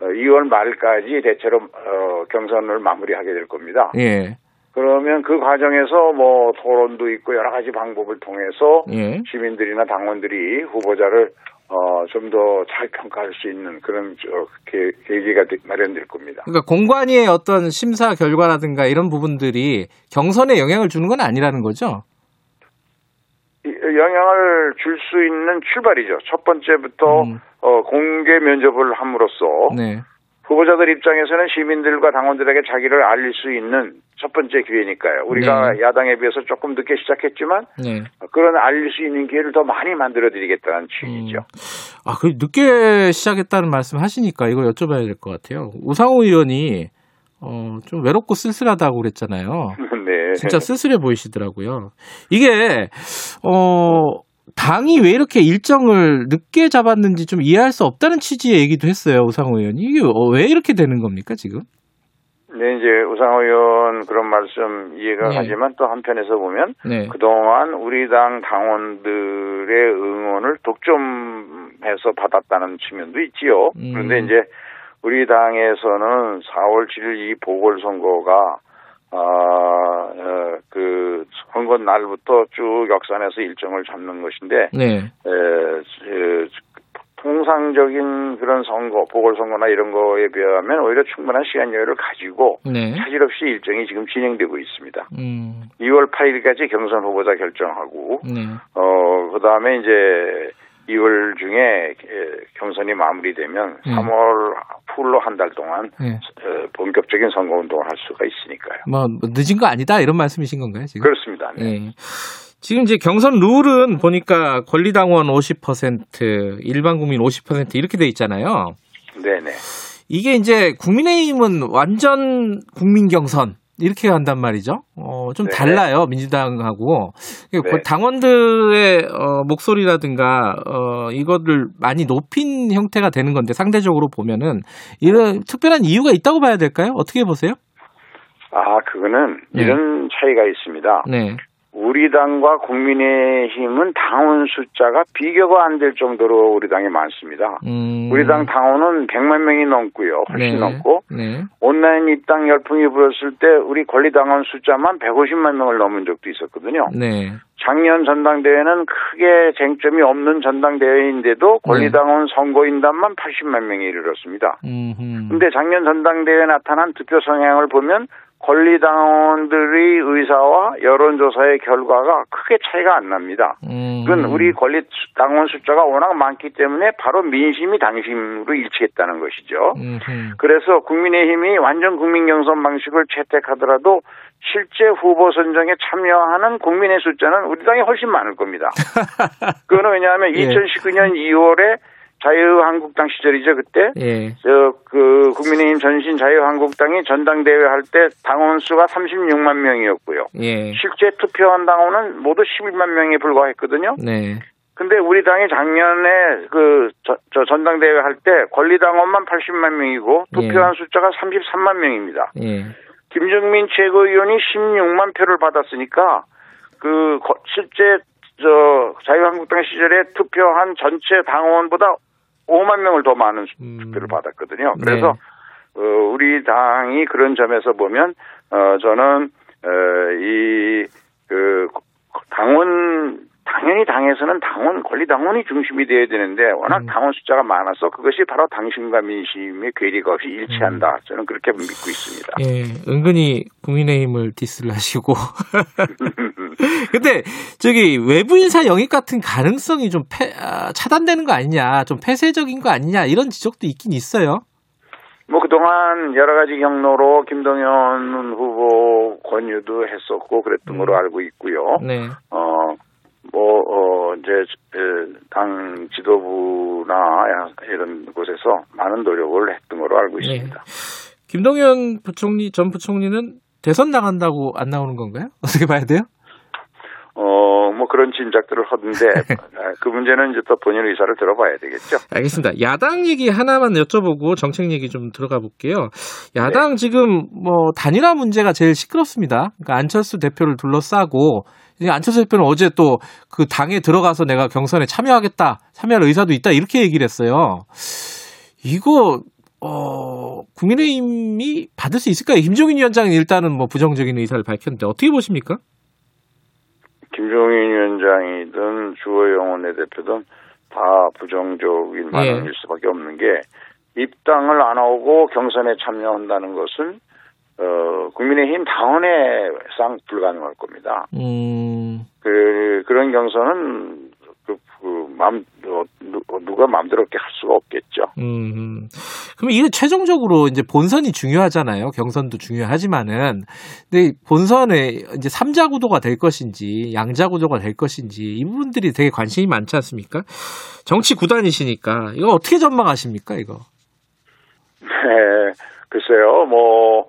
어, 2월 말까지 대체로 어, 경선을 마무리하게 될 겁니다. 예. 그러면 그 과정에서 뭐 토론도 있고 여러 가지 방법을 통해서 예. 시민들이나 당원들이 후보자를 어, 좀 더 잘 평가할 수 있는 그런 저, 계, 계기가 되- 마련될 겁니다. 그러니까 공관위의 어떤 심사 결과라든가 이런 부분들이 경선에 영향을 주는 건 아니라는 거죠. 이- 영향을 줄 수 있는 출발이죠. 첫 번째부터 음. 어, 공개 면접을 함으로써 네. 후보자들 입장에서는 시민들과 당원들에게 자기를 알릴 수 있는 첫 번째 기회니까요. 우리가 네. 야당에 비해서 조금 늦게 시작했지만 네. 그런 알릴 수 있는 기회를 더 많이 만들어 드리겠다는 취지죠. 아, 그 늦게 시작했다는 말씀 하시니까 이걸 여쭤봐야 될 것 같아요. 우상호 의원이 어, 좀 외롭고 쓸쓸하다고 그랬잖아요. 네. 진짜 쓸쓸해 보이시더라고요. 이게 어 당이 왜 이렇게 일정을 늦게 잡았는지 좀 이해할 수 없다는 취지의 얘기도 했어요. 우상호 의원이. 이게 어, 왜 이렇게 되는 겁니까, 지금? 네, 이제 우상호 의원 그런 말씀 이해가 네. 가지만 또 한편에서 보면 네. 그동안 우리 당 당원들의 응원을 독점해서 받았다는 측면도 있지요. 음. 그런데 이제 우리 당에서는 4월 7일 이 보궐선거가 아, 어, 그 선거 날부터 쭉 역산해서 일정을 잡는 것인데 네. 에, 에, 통상적인 그런 선거, 보궐선거나 이런 거에 비하면 오히려 충분한 시간 여유를 가지고 네. 차질 없이 일정이 지금 진행되고 있습니다. 음. 2월 8일까지 경선 후보자 결정하고, 네. 어, 그 다음에 이제 2월 중에 에, 경선이 마무리되면 음. 3월 풀로 한 달 동안 네. 어, 본격적인 선거 운동을 할 수가 있으니까요. 뭐 늦은 거 아니다 이런 말씀이신 건가요, 지금? 그렇습니다. 네. 예. 지금 이제 경선 룰은 보니까 권리당원 50%, 일반 국민 50% 이렇게 돼 있잖아요. 네네. 이게 이제 국민의힘은 완전 국민 경선 이렇게 한단 말이죠. 어, 좀 네. 달라요 민주당하고 네. 당원들의 어, 목소리라든가 어, 이거를 많이 높인 형태가 되는 건데 상대적으로 보면은 이런 특별한 이유가 있다고 봐야 될까요? 어떻게 보세요? 아, 그거는 네. 이런 차이가 있습니다. 네, 우리 당과 국민의힘은 당원 숫자가 비교가 안 될 정도로 우리 당이 많습니다. 음, 우리 당 당원은 100만 명이 넘고요. 훨씬 네. 넘고 네, 온라인 입당 열풍이 불었을 때 우리 권리당원 숫자만 150만 명을 넘은 적도 있었거든요. 네, 작년 전당대회는 크게 쟁점이 없는 전당대회인데도 권리당원 선거인단만 80만 명에 이르렀습니다. 음, 근데 작년 전당대회에 나타난 득표 성향을 보면 권리당원들의 의사와 여론조사의 결과가 크게 차이가 안 납니다. 음, 그건 우리 권리당원 숫자가 워낙 많기 때문에 바로 민심이 당심으로 일치했다는 것이죠. 음, 그래서 국민의힘이 완전 국민경선 방식을 채택하더라도 실제 후보 선정에 참여하는 국민의 숫자는 우리 당이 훨씬 많을 겁니다. 그거는 왜냐하면 예. 2019년 2월에 자유한국당 시절이죠 그때 예, 저그 국민의힘 전신 자유한국당이 전당대회 할 때 당원 수가 36만 명이었고요. 예, 실제 투표한 당원은 모두 11만 명에 불과했거든요. 네, 근데 우리 당이 작년에 그저 전당대회 할 때 권리당원만 80만 명이고 투표한 숫자가 33만 명입니다. 예, 김정민 최고위원이 16만 표를 받았으니까 그 거- 실제 저 자유한국당 시절에 투표한 전체 당원보다 5만 명을 더 많은 수- 음. 투표를 받았거든요. 네. 그래서 어, 우리 당이 그런 점에서 보면 어, 저는 어, 이그 당원 당연히 당에서는 당원 권리 당원이 중심이 돼야 되는데 워낙 음. 당원 숫자가 많아서 그것이 바로 당심과 민심의 괴리가 없이 일치한다. 저는 그렇게 믿고 있습니다. 예, 은근히 국민의힘을 디스를 하시고. 근데 저기 외부 인사 영입 같은 가능성이 좀 패- 아, 차단되는 거 아니냐, 좀 폐쇄적인 거 아니냐 이런 지적도 있긴 있어요. 뭐 그동안 여러 가지 경로로 김동연 후보 권유도 했었고 그랬던 음. 걸로 알고 있고요. 네, 어, 뭐, 어, 이제, 에, 당 지도부나 이런 곳에서 많은 노력을 했던 걸로 알고 네. 있습니다. 김동연 부총리 전 부총리는 대선 나간다고 안 나오는 건가요? 어떻게 봐야 돼요? 어, 뭐 그런 짐작들을 하던데 아, 그 문제는 이제 또 본인 의사를 들어봐야 되겠죠. 알겠습니다. 야당 얘기 하나만 여쭤보고 정책 얘기 좀 들어가 볼게요. 야당 지금 뭐 단일화 문제가 제일 시끄럽습니다. 그러니까 안철수 대표를 둘러싸고 안철수 대표는 어제 또 그 당에 들어가서 내가 경선에 참여하겠다, 참여할 의사도 있다 이렇게 얘기를 했어요. 이거 어 국민의힘이 받을 수 있을까요? 김종인 위원장은 일단은 뭐 부정적인 의사를 밝혔는데 어떻게 보십니까? 김종인 위원장이든 주호영 원내대표든 다 부정적인 반응일 수밖에 없는 게 입당을 안 하고 경선에 참여한다는 것은 어, 국민의힘 당원에상 불가능할 겁니다. 음, 그, 그런 경선은 그, 그, 맘, 어, 누- 누가 마음대로 이렇게 할 수가 없겠죠. 음. 그럼 이게 최종적으로 이제 본선이 중요하잖아요. 경선도 중요하지만은. 근데 본선에 이제 삼자 구도가 될 것인지, 양자 구도가 될 것인지, 이 부분들이 되게 관심이 많지 않습니까? 정치 구단이시니까. 이거 어떻게 전망하십니까, 이거? 네, 글쎄요, 뭐,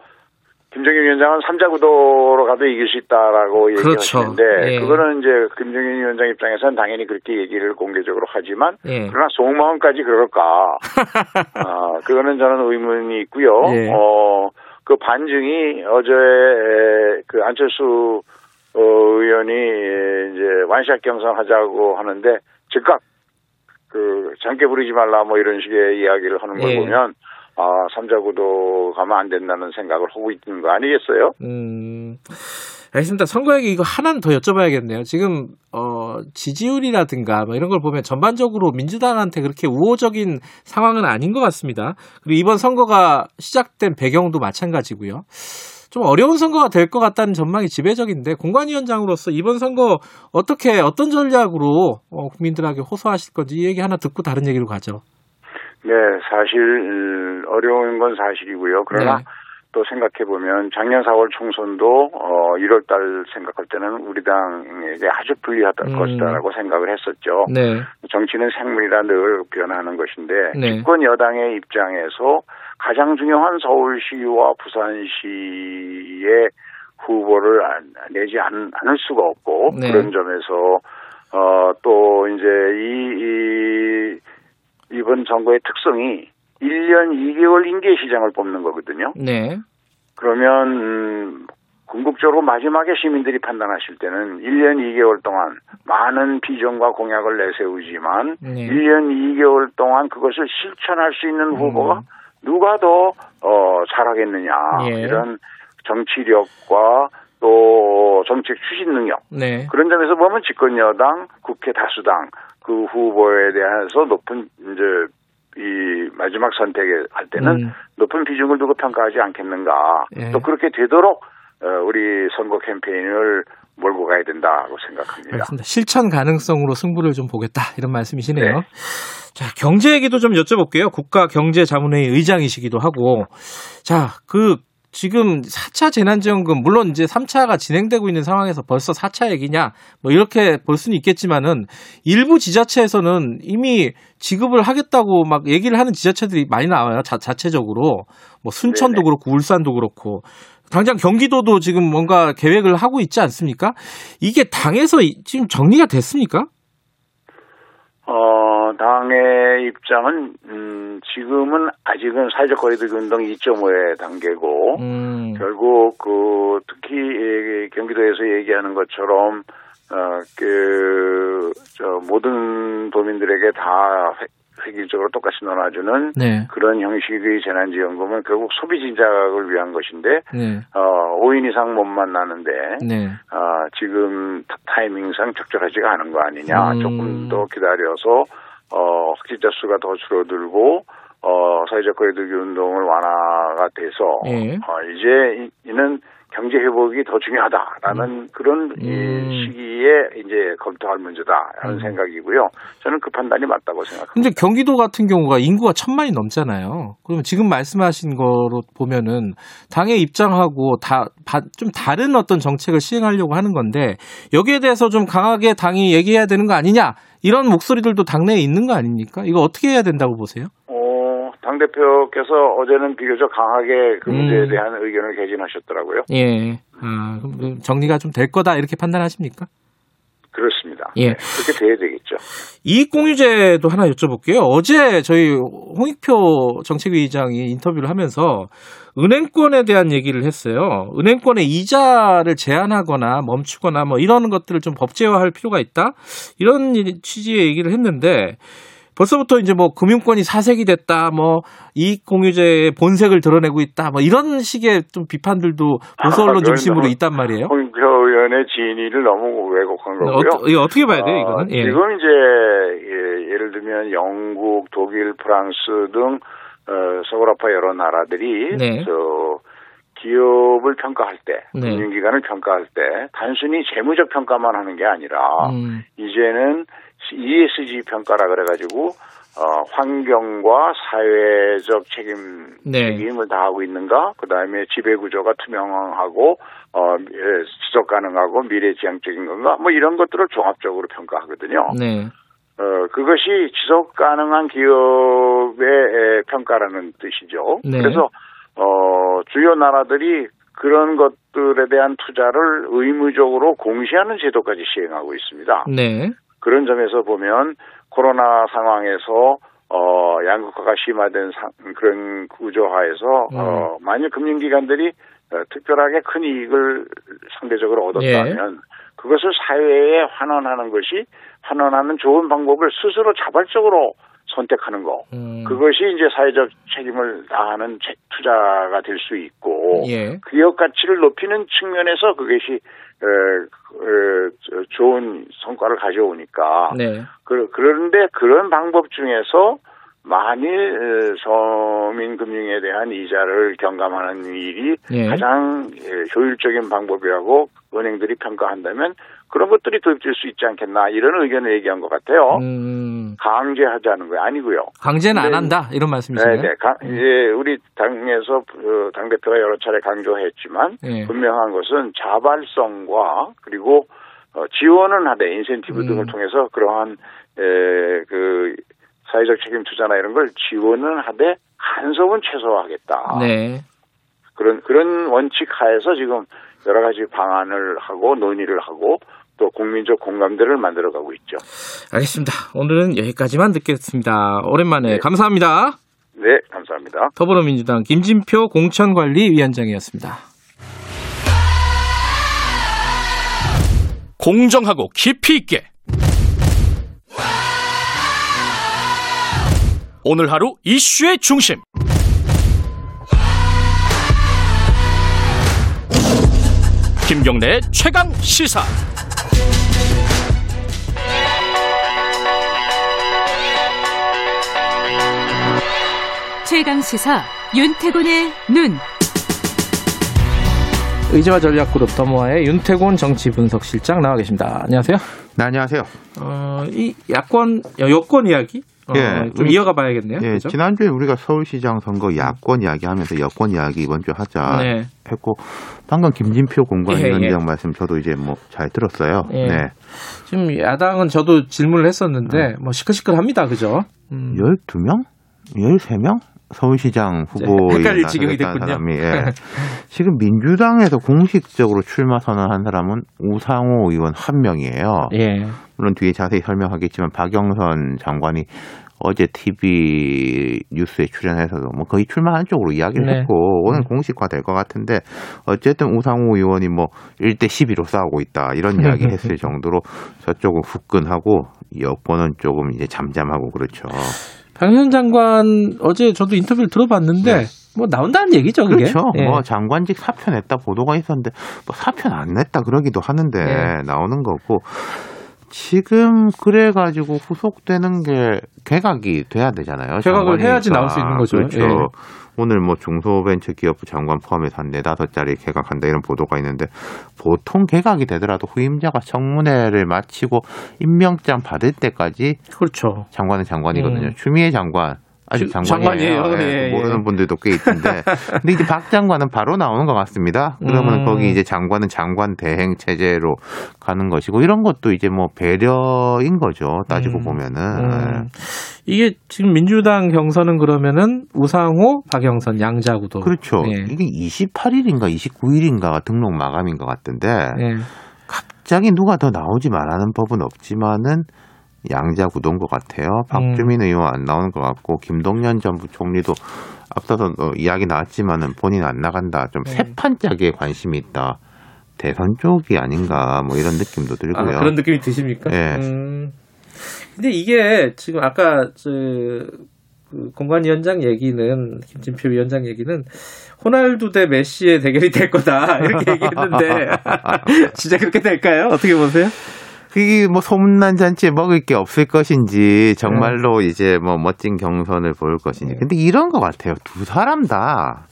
김정인 위원장은 삼자 구도로 가도 이길 수 있다라고 그렇죠. 얘기하시는데, 예. 그거는 이제 김정인 위원장 입장에서는 당연히 그렇게 얘기를 공개적으로 하지만, 예. 그러나 속마음까지 그럴까? 아, 그거는 저는 의문이 있고요. 예. 어, 그 반증이 어제 그 안철수 어, 의원이 이제 완샷 경선하자고 하는데 즉각 그 장깨 부리지 말라 뭐 이런 식의 이야기를 하는 걸 예. 보면 아 삼자구도 가면 안 된다는 생각을 하고 있는 거 아니겠어요? 음, 알겠습니다. 선거 얘기 이거 하나는 더 여쭤봐야겠네요. 지금, 어, 지지율이라든가 뭐 이런 걸 보면 전반적으로 민주당한테 그렇게 우호적인 상황은 아닌 것 같습니다. 그리고 이번 선거가 시작된 배경도 마찬가지고요. 좀 어려운 선거가 될 것 같다는 전망이 지배적인데 공관위원장으로서 이번 선거 어떻게 어떤 전략으로 어, 국민들에게 호소하실 건지 이 얘기 하나 듣고 다른 얘기로 가죠. 네, 사실 음, 어려운 건 사실이고요. 그러나 네. 또 생각해 보면 작년 4월 총선도 어 1월 달 생각할 때는 우리 당에게 아주 불리하다 음. 것이다라고 생각을 했었죠. 네. 정치는 생물이라 늘 변하는 것인데 네. 집권 여당의 입장에서 가장 중요한 서울시와 부산시의 후보를 안- 내지 않, 않을 수가 없고 네. 그런 점에서 어 또 이제 이, 이 이번 선거의 특성이 1년 2개월 임기 시장을 뽑는 거거든요. 네. 그러면 음, 궁극적으로 마지막에 시민들이 판단하실 때는 1년 2개월 동안 많은 비전과 공약을 내세우지만 네. 1년 2개월 동안 그것을 실천할 수 있는 후보가 누가 더 어, 잘하겠느냐 예. 이런 정치력과 또 정책 추진 능력 네. 그런 점에서 보면 집권 여당, 국회 다수당 그 후보에 대해서 높은 이제 이 마지막 선택을 할 때는 음. 높은 비중을 두고 평가하지 않겠는가. 예. 또 그렇게 되도록 어, 우리 선거 캠페인을 몰고 가야 된다고 생각합니다. 알겠습니다. 실천 가능성으로 승부를 좀 보겠다 이런 말씀이시네요. 네. 자 경제 얘기도 좀 여쭤볼게요. 국가 경제 자문회의 의장이시기도 하고 자그 지금 4차 재난지원금 물론 이제 3차가 진행되고 있는 상황에서 벌써 4차 얘기냐 뭐 이렇게 볼 수는 있겠지만은 일부 지자체에서는 이미 지급을 하겠다고 막 얘기를 하는 지자체들이 많이 나와요. 자, 자체적으로 뭐 순천도 네네. 그렇고 울산도 그렇고 당장 경기도도 지금 뭔가 계획을 하고 있지 않습니까? 이게 당에서 이- 지금 정리가 됐습니까? 어, 당의 입장은 음, 지금은 아직은 사회적 거리두기 운동 2.5의 단계고 음, 결국 그 특히 이 경기도에서 얘기하는 것처럼 어 그 저 모든 도민들에게 다 획- 획일적으로 똑같이 나눠주는 네, 그런 형식의 재난지원금은 결국 소비 진작을 위한 것인데 네, 어 5인 이상 못 만나는데 네, 아, 지금 타- 타이밍상 적절하지가 않은 거 아니냐. 음. 조금 더 기다려서 어, 확진자 수가 더 줄어들고 어, 사회적 거리두기 운동을 완화가 돼서 예. 어, 이제 이- 이는 경제 회복이 더 중요하다라는 그런 이 음. 시기에 이제 검토할 문제다라는 음. 생각이고요. 저는 그 판단이 맞다고 생각합니다. 근데 경기도 같은 경우가 인구가 천만이 넘잖아요. 그러면 지금 말씀하신 거로 보면은 당의 입장하고 다 좀 다른 어떤 정책을 시행하려고 하는 건데 여기에 대해서 좀 강하게 당이 얘기해야 되는 거 아니냐 이런 목소리들도 당내에 있는 거 아닙니까? 이거 어떻게 해야 된다고 보세요? 어, 당 대표께서 어제는 비교적 강하게 그 음. 문제에 대한 의견을 개진하셨더라고요. 예, 아, 그럼 그 정리가 좀 될 거다 이렇게 판단하십니까? 그렇습니다. 예. 그렇게 돼야 되겠죠. 이익공유제도 하나 여쭤볼게요. 어제 저희 홍익표 정책위의장이 인터뷰를 하면서 은행권에 대한 얘기를 했어요. 은행권의 이자를 제한하거나 멈추거나 뭐 이런 것들을 좀 법제화할 필요가 있다. 이런 취지의 얘기를 했는데 벌써부터 이제 뭐 금융권이 사색이 됐다, 뭐 이익 공유제의 본색을 드러내고 있다, 뭐 이런 식의 좀 비판들도 보수 언론 아, 중심으로 그건 있단 말이에요. 홍표 의원의 진위를 너무 왜곡한 거고요. 어, 이거 어떻게 봐야 돼요, 어, 이거는? 예. 지금 이제 예, 예를 들면 영국, 독일, 프랑스 등 어, 서구라파 여러 나라들이 네. 저 기업을 평가할 때, 네. 금융기관을 평가할 때 단순히 재무적 평가만 하는 게 아니라 음, 이제는 ESG 평가라 그래가지고 어, 환경과 사회적 책임 네. 책임을 다하고 있는가, 그 다음에 지배 구조가 투명하고 어, 예, 지속 가능하고 미래지향적인 건가, 뭐 이런 것들을 종합적으로 평가하거든요. 네. 어, 그것이 지속 가능한 기업의 에, 평가라는 뜻이죠. 네. 그래서 어, 주요 나라들이 그런 것들에 대한 투자를 의무적으로 공시하는 제도까지 시행하고 있습니다. 네. 그런 점에서 보면 코로나 상황에서 어 양극화가 심화된 상, 그런 구조하에서 음. 어 만일 금융기관들이 어, 특별하게 큰 이익을 상대적으로 얻었다면 그것을 사회에 환원하는 것이 환원하는 좋은 방법을 스스로 자발적으로 선택하는 거 음, 그것이 이제 사회적 책임을 다하는 제- 투자가 될 수 있고 예. 기업 가치를 높이는 측면에서 그것이 에, 에, 저- 좋은 성과를 가져오니까 네. 그, 그런데 그런 방법 중에서 만일 에, 서민금융에 대한 이자를 경감하는 일이 예. 가장 에, 효율적인 방법이라고 은행들이 평가한다면 그런 것들이 도입될 수 있지 않겠나 이런 의견을 얘기한 것 같아요. 음, 강제하자는 거 아니고요. 강제는 안 네. 한다 이런 말씀이시네요. 네, 네. 강- 예, 우리 당에서 그당 대표가 여러 차례 강조했지만 예. 분명한 것은 자발성과 그리고 어, 지원은 하되 인센티브 음. 등을 통해서 그러한 에, 그 사회적 책임 투자나 이런 걸 지원은 하되 간섭은 최소화하겠다. 네. 그런 그런 원칙 하에서 지금 여러 가지 방안을 하고 논의를 하고 또 국민적 공감대를 만들어가고 있죠. 알겠습니다. 오늘은 여기까지만 듣겠습니다. 오랜만에 네. 감사합니다. 네, 감사합니다. 더불어민주당 김진표 공천관리위원장이었습니다. 공정하고 깊이 있게 오늘 하루 이슈의 중심 김경래의 최강 시사 최강 시사 윤태곤의 눈. 의제와 전략그룹 더모아의 윤태곤 정치분석실장 나와 계십니다. 안녕하세요. 네, 안녕하세요. 어, 이 야권, 여- 여권 이야기? 어, 예, 좀 이어가 봐야겠네요. 예, 그죠? 지난주에 우리가 서울시장 선거 야권 이야기하면서 여권 이야기 이번 주에 하자 네. 했고 방금 김진표 공관위원장 예, 예. 말씀 저도 이제 뭐 잘 들었어요. 예. 네. 지금 야당은 저도 질문을 했었는데, 뭐, 시끌시끌합니다. 그죠? 음. 12명? 13명? 서울시장 후보에 됐군요. 사람이 예. 지금 민주당에서 공식적으로 출마 선언한 사람은 우상호 의원 한 명이에요. 예. 물론 뒤에 자세히 설명하겠지만 박영선 장관이 어제 TV 뉴스에 출연해서도 뭐 거의 출마한 쪽으로 이야기를 네. 했고 오늘 공식화 될 것 같은데 어쨌든 우상호 의원이 뭐 1대 12로 싸우고 있다 이런 이야기 했을 정도로 저쪽은 후끈하고 여권은 조금 이제 잠잠하고 그렇죠. 박현 장관 어제 저도 인터뷰를 들어봤는데 뭐 나온다는 얘기죠, 그게. 네. 그렇죠. 예. 뭐 장관직 사표 냈다 보도가 있었는데 뭐 사표 안 냈다 그러기도 하는데 네. 나오는 거고 지금 그래가지고 후속되는 게 개각이 돼야 되잖아요. 개각을 장관이니까. 해야지 나올 수 있는 거죠. 그렇죠. 예. 오늘 뭐 중소벤처기업부 장관 포함해서 한 네다섯 자리 개각한다 이런 보도가 있는데 보통 개각이 되더라도 후임자가 청문회를 마치고 임명장 받을 때까지 그렇죠. 장관은 장관이거든요. 음. 추미애 장관 아직 주- 장관이에요. 장관이에요. 예, 예, 예. 모르는 분들도 꽤 있던데. 근데 이제 박 장관은 바로 나오는 것 같습니다. 그러면 음. 거기 이제 장관은 장관 대행 체제로 가는 것이고 이런 것도 이제 뭐 배려인 거죠. 따지고 음. 보면은. 음. 이게 지금 민주당 경선은 그러면은 우상호, 박영선 양자구도. 그렇죠. 예. 이게 28일인가 29일인가가 등록 마감인 것 같던데 예. 갑자기 누가 더 나오지 말라는 법은 없지만은 양자 구도인 것 같아요. 박주민 의원 안 나오는 것 같고 김동연 전 부총리도 앞서서 어, 이야기 나왔지만은 본인 안 나간다. 좀 세판짜기에 관심이 있다. 대선 쪽이 아닌가 뭐 이런 느낌도 들고요. 아, 그런 느낌이 드십니까? 네. 음. 근데 이게 지금 아까 저, 그 공관위원장 얘기는 김진표 위원장 얘기는 호날두 대 메시의 대결이 될 거다 이렇게 얘기했는데 진짜 그렇게 될까요? 어떻게 보세요? 그게 뭐 소문난 잔치에 먹을 게 없을 것인지 정말로 이제 뭐 멋진 경선을 보일 것인지. 근데 이런 것 같아요. 두 사람 다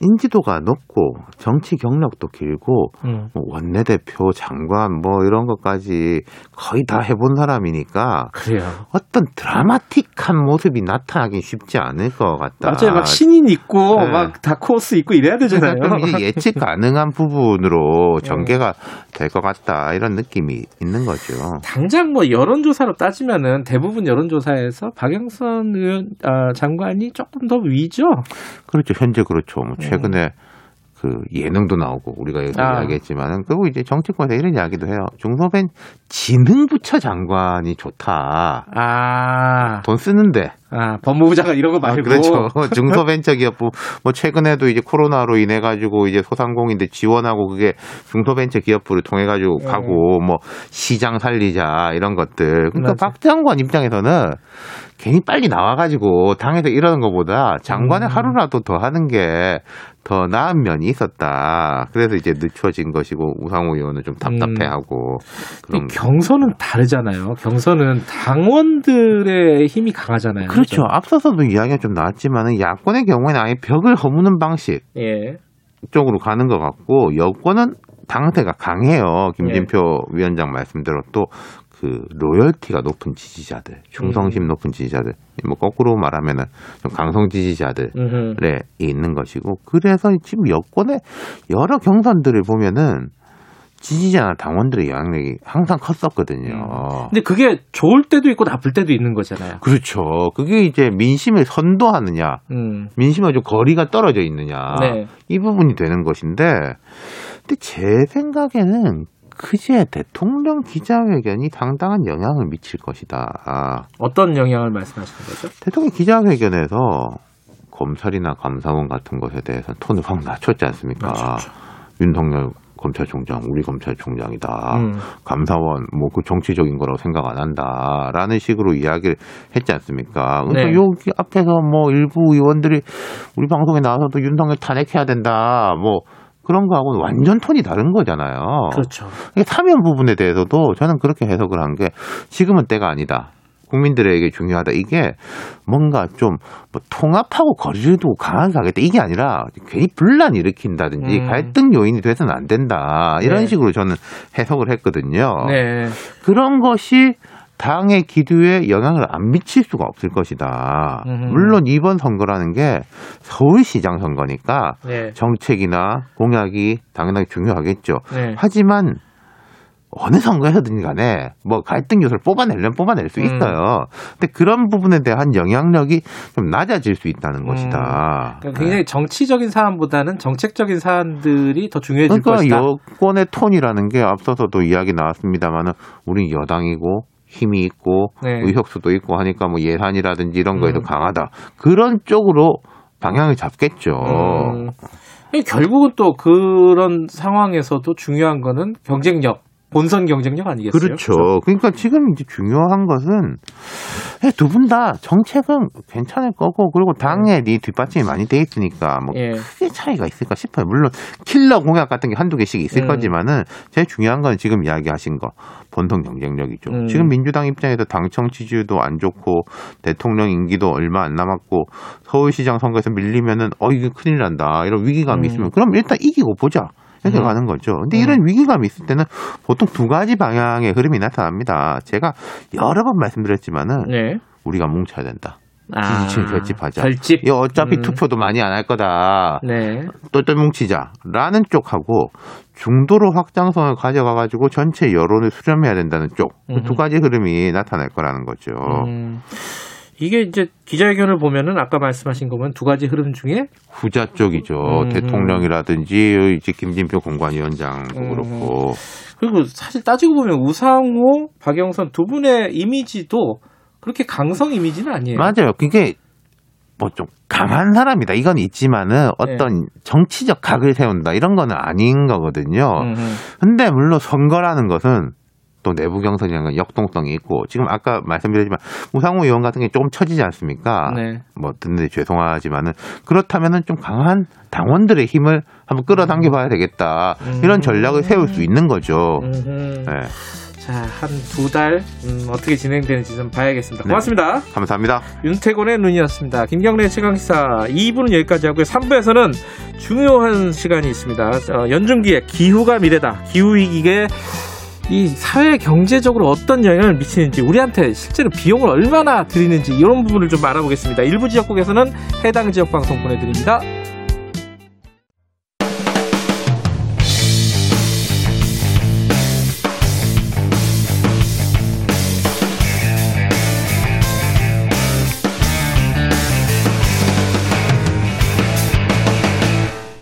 인지도가 높고 정치 경력도 길고 음. 뭐 원내대표 장관 뭐 이런 것까지 거의 다 해본 사람이니까 그래요. 어떤 드라마틱한 모습이 나타나긴 쉽지 않을 것 같다. 맞아요. 막 신인 있고 네. 막 다크호스 있고 이래야 되잖아요. 그러니까 예측 가능한 부분으로 전개가 될 것 같다 이런 느낌이 있는 거죠. 당장 뭐 여론조사로 따지면은 대부분 여론조사에서 박영선 의원 아, 장관이 조금 더 위죠. 그렇죠. 현재 그렇죠. 뭐 최근에 그 예능도 나오고 우리가 여기서 아. 이야기했지만은 그리고 이제 정치권에서 이런 이야기도 해요. 중소벤 지능부처 장관이 좋다. 아, 돈 쓰는데 아 법무부 장관 이런 거 아, 말고 그렇죠. 중소벤처기업부 뭐 최근에도 이제 코로나로 인해 가지고 이제 소상공인들 지원하고 그게 중소벤처기업부를 통해 가지고 네. 가고 뭐 시장 살리자 이런 것들. 그러니까 맞아. 박 장관 입장에서는 괜히 빨리 나와가지고 당에서 이러는 것보다 장관의 음. 하루라도 더 하는 게 더 나은 면이 있었다. 그래서 이제 늦춰진 것이고 우상호 의원은 좀 답답해하고 그런 근데 경선은 다르잖아요. 경선은 당원들의 힘이 강하잖아요. 그렇죠. 앞서서도 이야기가 좀 나왔지만은 야권의 경우에는 아예 벽을 허무는 방식 예. 쪽으로 가는 것 같고 여권은 당태가 강해요. 김진표 예. 위원장 말씀대로 또 그 로열티가 높은 지지자들, 음. 충성심 높은 지지자들, 뭐 거꾸로 말하면은 좀 강성 지지자들에 음흠. 있는 것이고 그래서 지금 여권의 여러 경선들을 보면은 지지자나 당원들의 영향력이 항상 컸었거든요. 음. 근데 그게 좋을 때도 있고 나쁠 때도 있는 거잖아요. 그렇죠. 그게 이제 민심을 선도하느냐, 음. 민심과 좀 거리가 떨어져 있느냐 네. 이 부분이 되는 것인데 근데 제 생각에는 그제 대통령 기자회견이 상당한 영향을 미칠 것이다. 아, 어떤 영향을 말씀하시는 거죠? 대통령 기자회견에서 검찰이나 감사원 같은 것에 대해서 톤을 확 낮췄지 않습니까? 낮췄죠. 윤석열 검찰총장, 우리 검찰총장이다. 음. 감사원 뭐 그 정치적인 거라고 생각 안 한다 라는 식으로 이야기를 했지 않습니까? 그러니까 네. 여기 앞에서 뭐 일부 의원들이 우리 방송에 나와서도 윤석열 탄핵해야 된다. 뭐 그런 거하고는 완전 톤이 다른 거잖아요. 그렇죠. 이게 사면 부분에 대해서도 저는 그렇게 해석을 한 게 지금은 때가 아니다. 국민들에게 중요하다. 이게 뭔가 좀 뭐 통합하고 거리를 두고 강하게 가겠다. 이게 아니라 괜히 분란 일으킨다든지 음. 갈등 요인이 돼서는 안 된다. 이런 네. 식으로 저는 해석을 했거든요. 네. 그런 것이 당의 기류에 영향을 안 미칠 수가 없을 것이다. 음흠. 물론 이번 선거라는 게 서울시장 선거니까 네. 정책이나 공약이 당연하게 중요하겠죠. 네. 하지만 어느 선거에서든 간에 뭐 갈등 요소를 뽑아내려면 뽑아낼 수 음. 있어요. 근데 그런 부분에 대한 영향력이 좀 낮아질 수 있다는 것이다. 그러니까 굉장히 정치적인 사안보다는 정책적인 사안들이 더 중요해질 그러니까 것이다. 여권의 톤이라는 게 앞서서도 이야기 나왔습니다만은 우리 여당이고 힘이 있고 네. 의석수도 있고 하니까 뭐 예산이라든지 이런 거에도 음. 강하다. 그런 쪽으로 방향을 잡겠죠. 음. 결국은 또 그런 상황에서도 중요한 거는 경쟁력, 본선 경쟁력 아니겠어요? 그렇죠. 그러니까 지금 이제 중요한 것은 두 분 다 정책은 괜찮을 거고 그리고 당에 네 뒷받침이 많이 돼 있으니까 뭐 예. 크게 차이가 있을까 싶어요. 물론 킬러 공약 같은 게 한두 개씩 있을 음. 거지만은 제일 중요한 건 지금 이야기하신 거 본선 경쟁력이죠. 음. 지금 민주당 입장에서 당청 지지율도 안 좋고 대통령 임기도 얼마 안 남았고 서울시장 선거에서 밀리면은 어 이게 큰일 난다 이런 위기감이 음. 있으면 그럼 일단 이기고 보자. 이렇게 음. 가는 거죠. 근데 음. 이런 위기감이 있을 때는 보통 두 가지 방향의 흐름이 나타납니다. 제가 여러 번 말씀드렸지만은 네. 우리가 뭉쳐야 된다. 아, 지지층 결집하자. 결집. 이 어차피 음. 투표도 많이 안 할 거다. 네. 똘똘 뭉치자라는 쪽하고 중도로 확장성을 가져가가지고 전체 여론을 수렴해야 된다는 쪽. 그 가지 흐름이 나타날 거라는 거죠. 음. 이게 이제 기자회견을 보면은 아까 말씀하신 거면 두 가지 흐름 중에 후자 쪽이죠. 음. 대통령이라든지 이제 김진표 공관위원장도 음. 그렇고 그리고 사실 따지고 보면 우상호, 박영선 두 분의 이미지도 그렇게 강성 이미지는 아니에요. 맞아요. 그게 뭐좀 강한 사람이다. 이건 있지만은 어떤 정치적 각을 세운다. 이런 거는 아닌 거거든요. 음, 음. 근데 물론 선거라는 것은 또 내부 경선이라는 건 역동성이 있고 지금 아까 말씀드렸지만 우상호 의원 같은 게 조금 처지지 않습니까? 네. 뭐 듣는데 죄송하지만은 그렇다면은 좀 강한 당원들의 힘을 한번 끌어당겨 봐야 되겠다. 이런 전략을 세울 수 있는 거죠. 음흠. 네. 자, 한두달 음, 어떻게 진행되는지 좀 봐야겠습니다. 네. 고맙습니다. 감사합니다. 윤태곤의 눈이었습니다. 김경래 최강시사 2부는 여기까지 하고요. 3부에서는 중요한 시간이 있습니다. 어, 연중기의 기후가 미래다. 기후위기에 이 사회 경제적으로 어떤 영향을 미치는지 우리한테 실제로 비용을 얼마나 들이는지 이런 부분을 좀 알아보겠습니다. 일부 지역국에서는 해당 지역 방송 보내드립니다.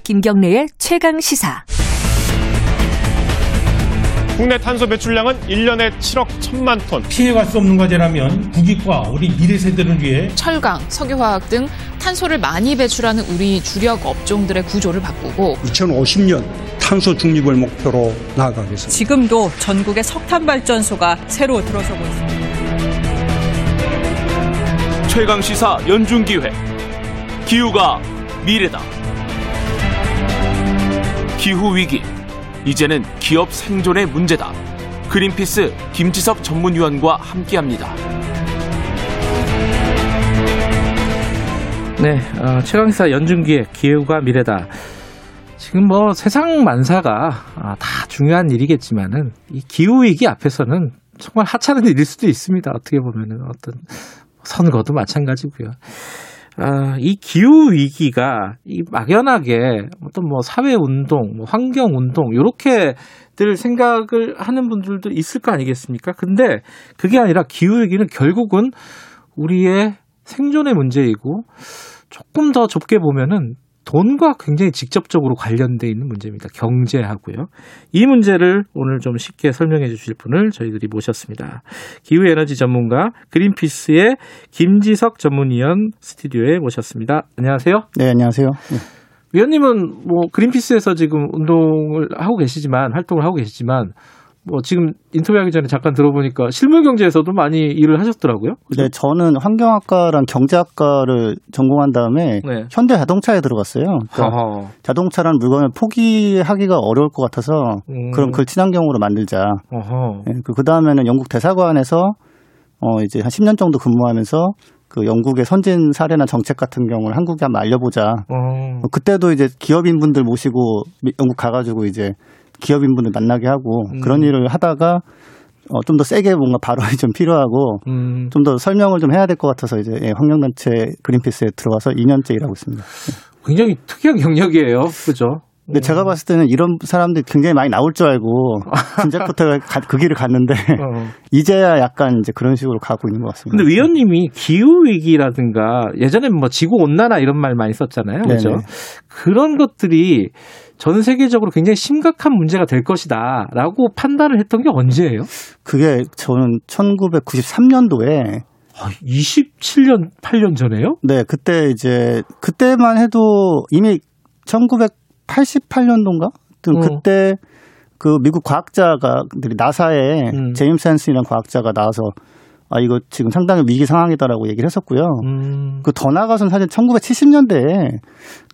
김경래의 최강 시사. 국내 탄소 배출량은 1년에 7억 1천만 톤. 피해갈 수 없는 과제라면 국익과 우리 미래 세대를 위해 철강, 석유화학 등 탄소를 많이 배출하는 우리 주력 업종들의 구조를 바꾸고 2050년 탄소 중립을 목표로 나아가겠습니다. 지금도 전국의 석탄 발전소가 새로 들어서고 있습니다. 최강 시사 연중 기획 기후가 미래다. 기후 위기 이제는 기업 생존의 문제다. 그린피스 김지섭 전문위원과 함께합니다. 네, 어, 최강시사 연중기의 기후가 미래다. 지금 뭐 세상 만사가 아, 다 중요한 일이겠지만은 이 기후 위기 앞에서는 정말 하찮은 일일 수도 있습니다. 어떻게 보면은 어떤 선거도 마찬가지고요. 아, 이 기후 위기가 이 막연하게 어떤 뭐 사회 운동, 뭐 환경 운동 요렇게들 생각을 하는 분들도 있을 거 아니겠습니까? 근데 그게 아니라 기후 위기는 결국은 우리의 생존의 문제이고 조금 더 좁게 보면은 돈과 굉장히 직접적으로 관련돼 있는 문제입니다. 경제하고요. 이 문제를 오늘 좀 쉽게 설명해 주실 분을 저희들이 모셨습니다. 기후에너지 전문가 그린피스의 김지석 전문위원 스튜디오에 모셨습니다. 안녕하세요. 네, 안녕하세요. 네. 위원님은 뭐 그린피스에서 지금 운동을 하고 계시지만 활동을 하고 계시지만 뭐 지금 인터뷰하기 전에 잠깐 들어보니까 실물 경제에서도 많이 일을 하셨더라고요. 그죠? 네, 저는 환경학과랑 경제학과를 전공한 다음에 네. 현대 자동차에 들어갔어요. 그러니까. 자동차라는 물건을 포기하기가 어려울 것 같아서 음. 그런 글 친환경으로 만들자. 네, 그 다음에는 영국 대사관에서 어 이제 한 10년 정도 근무하면서 그 영국의 선진 사례나 정책 같은 경우를 한국에 한번 알려보자. 어. 그때도 이제 기업인 분들 모시고 미- 영국 가가지고 이제 기업인분들 만나게 하고 음. 그런 일을 하다가 어, 좀 더 세게 뭔가 발언이 좀 필요하고 음. 좀더 설명을 좀 해야 될 것 같아서 이제 예, 환경단체 그린피스에 들어가서 2년째 일하고 있습니다. 굉장히 특이한 경력이에요. 그죠? 근데 제가 봤을 때는 이런 사람들이 굉장히 많이 나올 줄 알고 진작부터 가- 그 길을 갔는데 어. 이제야 약간 이제 그런 식으로 가고 있는 것 같습니다. 근데 위원님이 기후 위기라든가 예전에 뭐 지구 온난화 이런 말 많이 썼잖아요. 그렇죠? 네네. 그런 것들이 전 세계적으로 굉장히 심각한 문제가 될 것이다라고 판단을 했던 게 언제예요? 그게 저는 1993년도에 27년 8년 전에요? 네, 그때 이제 그때만 해도 이미 1988년도인가? 어. 그때 그 미국 과학자가 나사에 음. 제임스 앤슨이라는 과학자가 나와서 아 이거 지금 상당히 위기 상황이다라고 얘기를 했었고요. 음. 그더 나아가서는 사실 1970년대에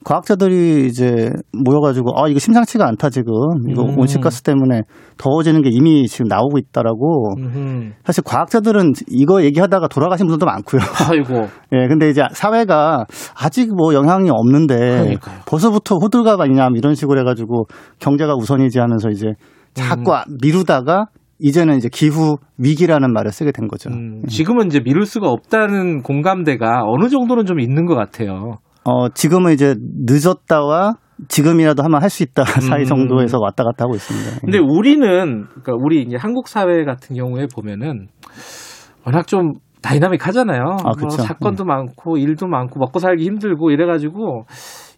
과학자들이 이제 모여가지고 아 이거 심상치가 않다 지금 이거 음. 온실가스 때문에 더워지는 게 이미 지금 나오고 있다라고 음흠. 사실 과학자들은 이거 얘기하다가 돌아가신 분들도 많고요. 아이고. 예, 근데 이제 사회가 아직 뭐 영향이 없는데 그러니까요. 벌써부터 호들갑 아니냐 뭐 이런 식으로 해가지고 경제가 우선이지 하면서 이제 자꾸 음. 미루다가 이제는 이제 기후 위기라는 말을 쓰게 된 거죠. 음, 지금은 이제 미룰 수가 없다는 공감대가 어느 정도는 좀 있는 것 같아요. 어, 지금은 이제 늦었다와 지금이라도 하면 할 수 있다 사이 음. 정도에서 왔다 갔다 하고 있습니다. 근데 우리는 그러니까 우리 이제 한국 사회 같은 경우에 보면은 워낙 좀 다이나믹하잖아요. 아, 뭐 그쵸. 사건도 많고 일도 많고 먹고 살기 힘들고 이래가지고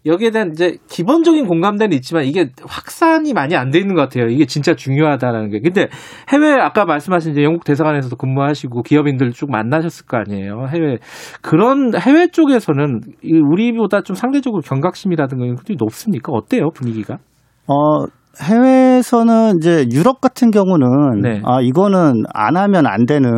여기에 대한 이제 기본적인 공감대는 있지만 이게 확산이 많이 안 돼 있는 것 같아요. 이게 진짜 중요하다라는 게. 근데 해외 아까 말씀하신 이제 영국 대사관에서도 근무하시고 기업인들 쭉 만나셨을 거 아니에요. 해외 그런 해외 쪽에서는 이 우리보다 좀 상대적으로 경각심이라든가 이런 것들이 높습니까? 어때요 분위기가? 어, 해외에서는 이제 유럽 같은 경우는 네. 아 이거는 안 하면 안 되는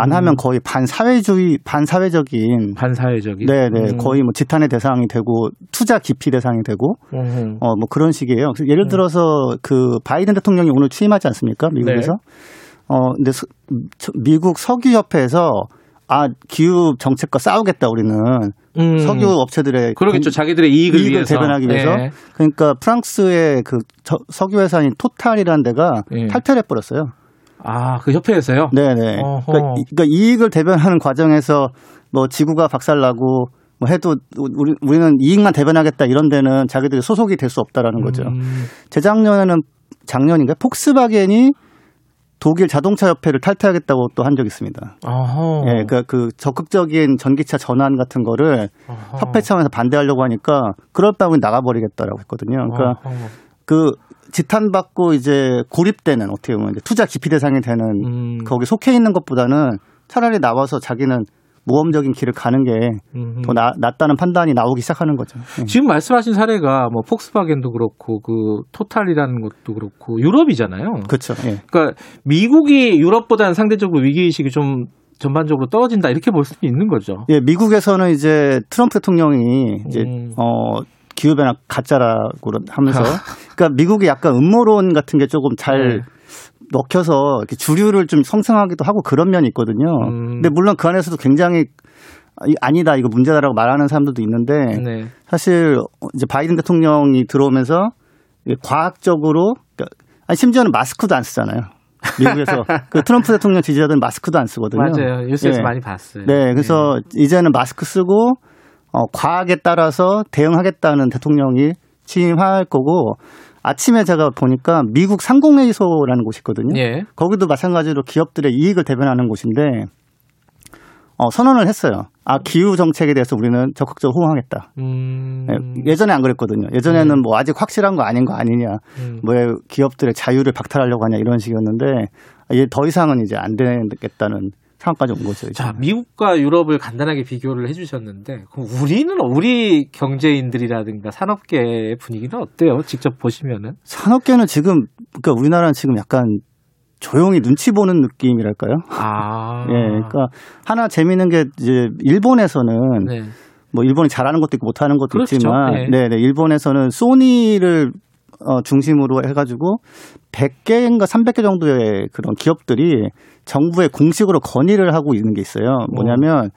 안 음. 하면 거의 반사회주의 반사회적인 반사회적인 네네 음. 거의 뭐 지탄의 대상이 되고 투자 기피 대상이 되고 음. 어뭐 그런 식이에요. 예를 들어서 그 바이든 대통령이 오늘 취임하지 않습니까 미국에서 네. 어 근데 서- 저- 미국 석유 협회에서 아 기후 정책과 싸우겠다 우리는 음. 석유 업체들의 그러겠죠. 공- 자기들의 이익을 위해서. 대변하기 위해서 네. 그러니까 프랑스의 그 저- 석유 회사인 토탈이라는 데가 예. 탈퇴를 해버렸어요. 아, 그 협회에서요? 네네. 어허. 그러니까, 이- 그러니까 이익을 대변하는 과정에서 뭐 지구가 박살나고 뭐 해도 우리, 우리는 이익만 대변하겠다 이런 데는 자기들이 소속이 될 수 없다라는 거죠. 음. 재작년에는 작년인가 폭스바겐이 독일 자동차 협회를 탈퇴하겠다고 또 한 적이 있습니다. 어허. 예, 그러니까 그 적극적인 전기차 전환 같은 거를 어허. 협회 차원에서 반대하려고 하니까 그럴 바면 나가버리겠다라고 했거든요. 그러니까 어허. 그 지탄받고 이제 고립되는 어떻게 보면 투자 기피 대상이 되는 음. 거기 속해 있는 것보다는 차라리 나와서 자기는 모험적인 길을 가는 게더 음. 낫다는 판단이 나오기 시작하는 거죠. 예. 지금 말씀하신 사례가 뭐 폭스바겐도 그렇고 그 토탈이라는 것도 그렇고 유럽이잖아요. 그렇죠. 예. 그러니까 미국이 유럽보다는 상대적으로 위기 의식이 좀 전반적으로 떨어진다 이렇게 볼 수도 있는 거죠. 예, 미국에서는 이제 트럼프 대통령이 이제 음. 어 기후 변화 가짜라고 하면서 그러니까 미국이 약간 음모론 같은 게 조금 잘 네. 먹혀서 이렇게 주류를 좀 성승하기도 하고 그런 면이 있거든요. 음. 근데 물론 그 안에서도 굉장히 이- 아니다 이거 문제다라고 말하는 사람들도 있는데 네. 사실 이제 바이든 대통령이 들어오면서 과학적으로 그러니까 아니 심지어는 마스크도 안 쓰잖아요. 미국에서 그 트럼프 대통령 지지자들은 마스크도 안 쓰거든요. 맞아요. 뉴스에서 예. 많이 봤어요. 네, 그래서 이제는 마스크 쓰고 어, 과학에 따라서 대응하겠다는 대통령이 취임할 거고 아침에 제가 보니까 미국 상공회의소라는 곳이 있거든요. 예. 거기도 마찬가지로 기업들의 이익을 대변하는 곳인데 어, 선언을 했어요. 아 기후 정책에 대해서 우리는 적극적으로 호응하겠다. 음. 예, 예전에 안 그랬거든요. 예전에는 뭐 아직 확실한 거 아닌 거 아니냐, 음. 뭐 기업들의 자유를 박탈하려고 하냐 이런 식이었는데 이제 더 이상은 이제 안 되겠다는 상황까지 온 거죠. 이제. 자, 미국과 유럽을 간단하게 비교를 해주셨는데, 그럼 우리는 우리 경제인들이라든가 산업계의 분위기는 어때요? 직접 보시면은. 산업계는 지금 그러니까 우리나라는 지금 약간 조용히 눈치 보는 느낌이랄까요? 아. 예, 그러니까 하나 재미있는 게 이제 일본에서는 네. 뭐 일본이 잘하는 것도 있고 못하는 것도 그렇죠. 있지만, 네. 네, 네, 일본에서는 소니를 어, 중심으로 해가지고 100개인가 300개 정도의 그런 기업들이 정부에 공식으로 건의를 하고 있는 게 있어요. 뭐냐면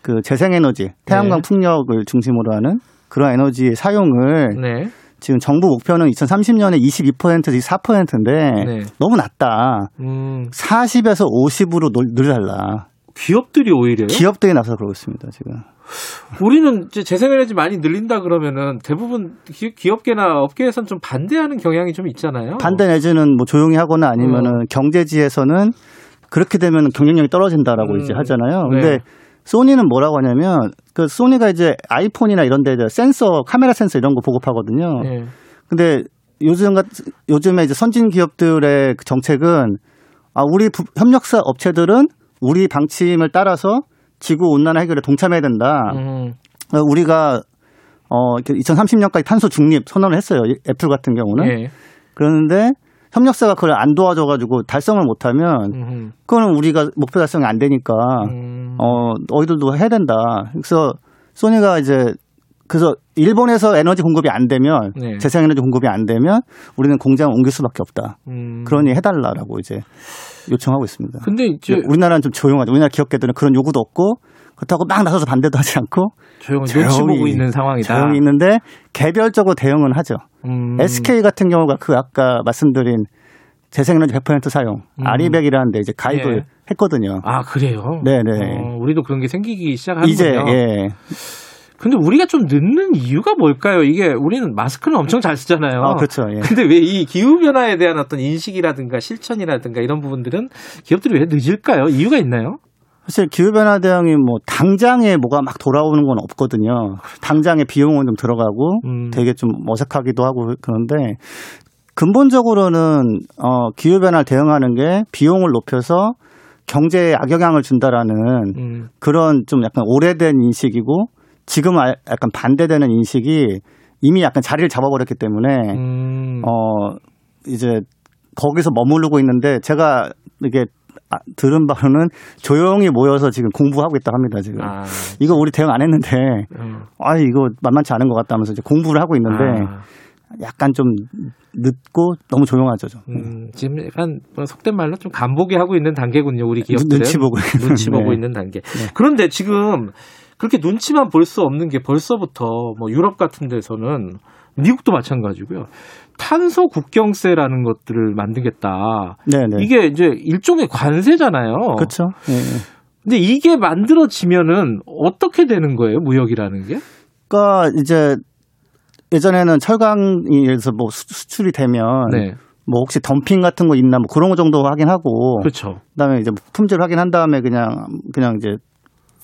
그 재생에너지, 태양광 네. 풍력을 중심으로 하는 그런 에너지의 사용을 네. 지금 정부 목표는 2030년에 22%에서 4%인데 네. 너무 낮다. 음, 40에서 50으로 늘달라. 기업들이 오히려요? 기업들이 나서 그러고 있습니다, 지금. 우리는 이제 재생에너지 많이 늘린다 그러면은 대부분 기, 기업계나 업계에선 좀 반대하는 경향이 좀 있잖아요. 반대 내지는 뭐 조용히 하거나 어. 아니면은 경제지에서는 그렇게 되면 경쟁력이 떨어진다라고 음, 이제 하잖아요. 네. 근데 소니는 뭐라고 하냐면 그 소니가 이제 아이폰이나 이런 데 센서, 카메라 센서 이런 거 보급하거든요. 네. 근데 요즘 같 요즘에 이제 선진 기업들의 그 정책은 아 우리 부- 협력사 업체들은 우리 방침을 따라서 지구 온난화 해결에 동참해야 된다. 음, 어, 우리가 어 2030년까지 탄소 중립 선언을 했어요. 이- 애플 같은 경우는. 예. 그런데 협력사가 그걸 안 도와줘가지고 달성을 못하면 음, 그거는 우리가 목표 달성이 안 되니까 음. 어 너희들도 해야 된다. 그래서 소니가 이제 그래서 일본에서 에너지 공급이 안 되면 네. 재생 에너지 공급이 안 되면 우리는 공장을 옮길 수밖에 없다. 음. 그러니 해달라라고 이제 요청하고 있습니다. 근데 이제 우리나라는 좀 조용하죠. 우리나라 기업계들은 그런 요구도 없고 그렇다고 막 나서서 반대도 하지 않고 조용히 눈치 보고 있는 상황이다. 조용히 있는데 개별적으로 대응은 하죠. 음. SK 같은 경우가 그 아까 말씀드린 재생에너지 100% 사용 음. 아리백이라는 데 이제 가입을 예. 했거든요. 아 그래요? 네네. 어, 우리도 그런 게 생기기 시작하는군요. 이제 예. 근데 우리가 좀 늦는 이유가 뭘까요? 이게 우리는 마스크는 엄청 잘 쓰잖아요. 아, 그렇죠. 예. 근데 왜 이 기후 변화에 대한 어떤 인식이라든가 실천이라든가 이런 부분들은 기업들이 왜 늦을까요? 이유가 있나요? 사실 기후변화 대응이 뭐 당장에 뭐가 막 돌아오는 건 없거든요. 당장에 비용은 좀 들어가고 음. 되게 좀 어색하기도 하고 그런데 근본적으로는 어 기후변화를 대응하는 게 비용을 높여서 경제에 악영향을 준다라는 음. 그런 좀 약간 오래된 인식이고 지금 은 약간 반대되는 인식이 이미 약간 자리를 잡아버렸기 때문에 음. 어 이제 거기서 머무르고 있는데 제가 이게 아, 들은 바로는 조용히 모여서 지금 공부하고 있다 합니다 지금 아. 이거 우리 대응 안 했는데 음. 아 이거 만만치 않은 것 같다면서 이제 공부를 하고 있는데 아. 약간 좀 늦고 너무 조용하죠 좀. 음, 지금 약간 뭐 속된 말로 좀 간보기 하고 있는 단계군요, 우리 기업들은. 눈치 보고 눈치 보고 네. 있는 단계. 그런데 지금 그렇게 눈치만 볼 수 없는 게 벌써부터 뭐 유럽 같은 데서는 미국도 마찬가지고요. 탄소 국경세라는 것들을 만들겠다. 네네. 이게 이제 일종의 관세잖아요. 그렇죠. 근데 이게 만들어지면은 어떻게 되는 거예요, 무역이라는 게? 그러니까 이제 예전에는 철강에서 뭐 수- 수출이 되면 네. 뭐 혹시 덤핑 같은 거 있나 뭐 그런 거 정도 확인하고 그렇죠. 그다음에 이제 품질 확인한 다음에 그냥 그냥 이제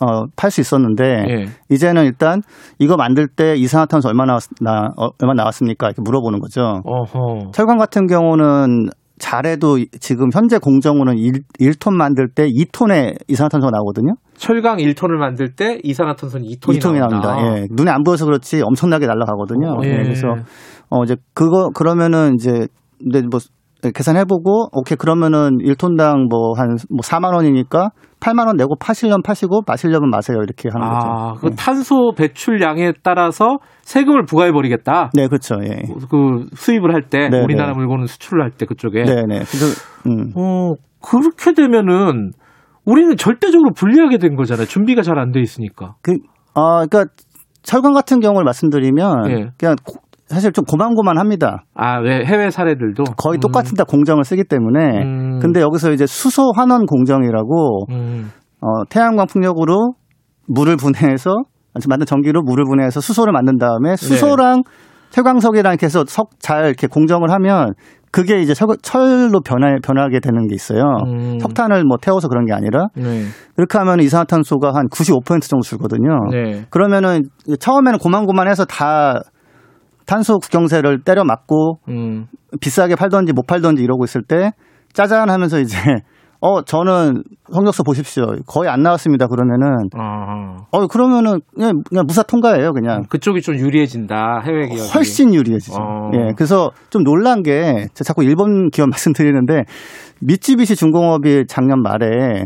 어, 팔 수 있었는데 예. 이제는 일단 이거 만들 때 이산화탄소 얼마 나왔 나 어, 얼마 나왔습니까 이렇게 물어보는 거죠. 어허. 철강 같은 경우는 잘해도 지금 현재 공정으로는 1, 1톤 만들 때 2톤의 이산화탄소가 나오거든요. 철강 1톤을 만들 때 이산화탄소는 2톤이, 2톤이 나온다. 나옵니다. 예. 눈에 안 보여서 그렇지 엄청나게 날아가거든요. 어, 예. 예. 그래서 어 이제 그거 그러면은 이제 근데 뭐 계산해보고 오케이 그러면은 1톤당 뭐 한 뭐 4만 원이니까 8만 원 내고 파시려면 파시고 마시려면 마세요 이렇게 하는 아, 거죠. 그 탄소 배출량에 따라서 세금을 부과해 버리겠다. 네, 그렇죠. 예. 그 수입을 할때 네, 우리나라 네. 물건을 수출을 할 때 그쪽에. 네, 네. 그래서 음. 어, 그렇게 되면은 우리는 절대적으로 불리하게 된 거잖아요. 준비가 잘 안 돼 있으니까. 그, 아, 그러니까 철강 같은 경우를 말씀드리면 예. 그냥 고- 사실 좀 고만고만합니다. 아, 왜 해외 사례들도 거의 똑같은 다 공정을 쓰기 때문에. 음. 근데 여기서 이제 수소 환원 공정이라고 음. 어, 태양광 풍력으로 물을 분해해서 만든 전기로 물을 분해해서 수소를 만든 다음에 네. 수소랑 태광석이랑 이렇게 해서 석 잘 이렇게 공정을 하면 그게 이제 철, 철로 변화, 변하게 되는 게 있어요. 음. 석탄을 뭐 태워서 그런 게 아니라 네. 그렇게 하면 이산화탄소가 한 95% 정도 줄거든요. 네. 그러면은 처음에는 고만고만해서 다 탄소 국경세를 때려 맞고 음. 비싸게 팔던지 못 팔던지 이러고 있을 때 짜잔 하면서 이제 어 저는 성적서 보십시오 거의 안 나왔습니다 그러면은 아. 어 그러면은 그냥, 그냥 무사 통과예요 그냥 그쪽이 좀 유리해진다. 해외 기업이. 훨씬 유리해지죠. 어. 예, 그래서 좀 놀란 게 제가 자꾸 일본 기업 말씀드리는데 미쯔비시 중공업이 작년 말에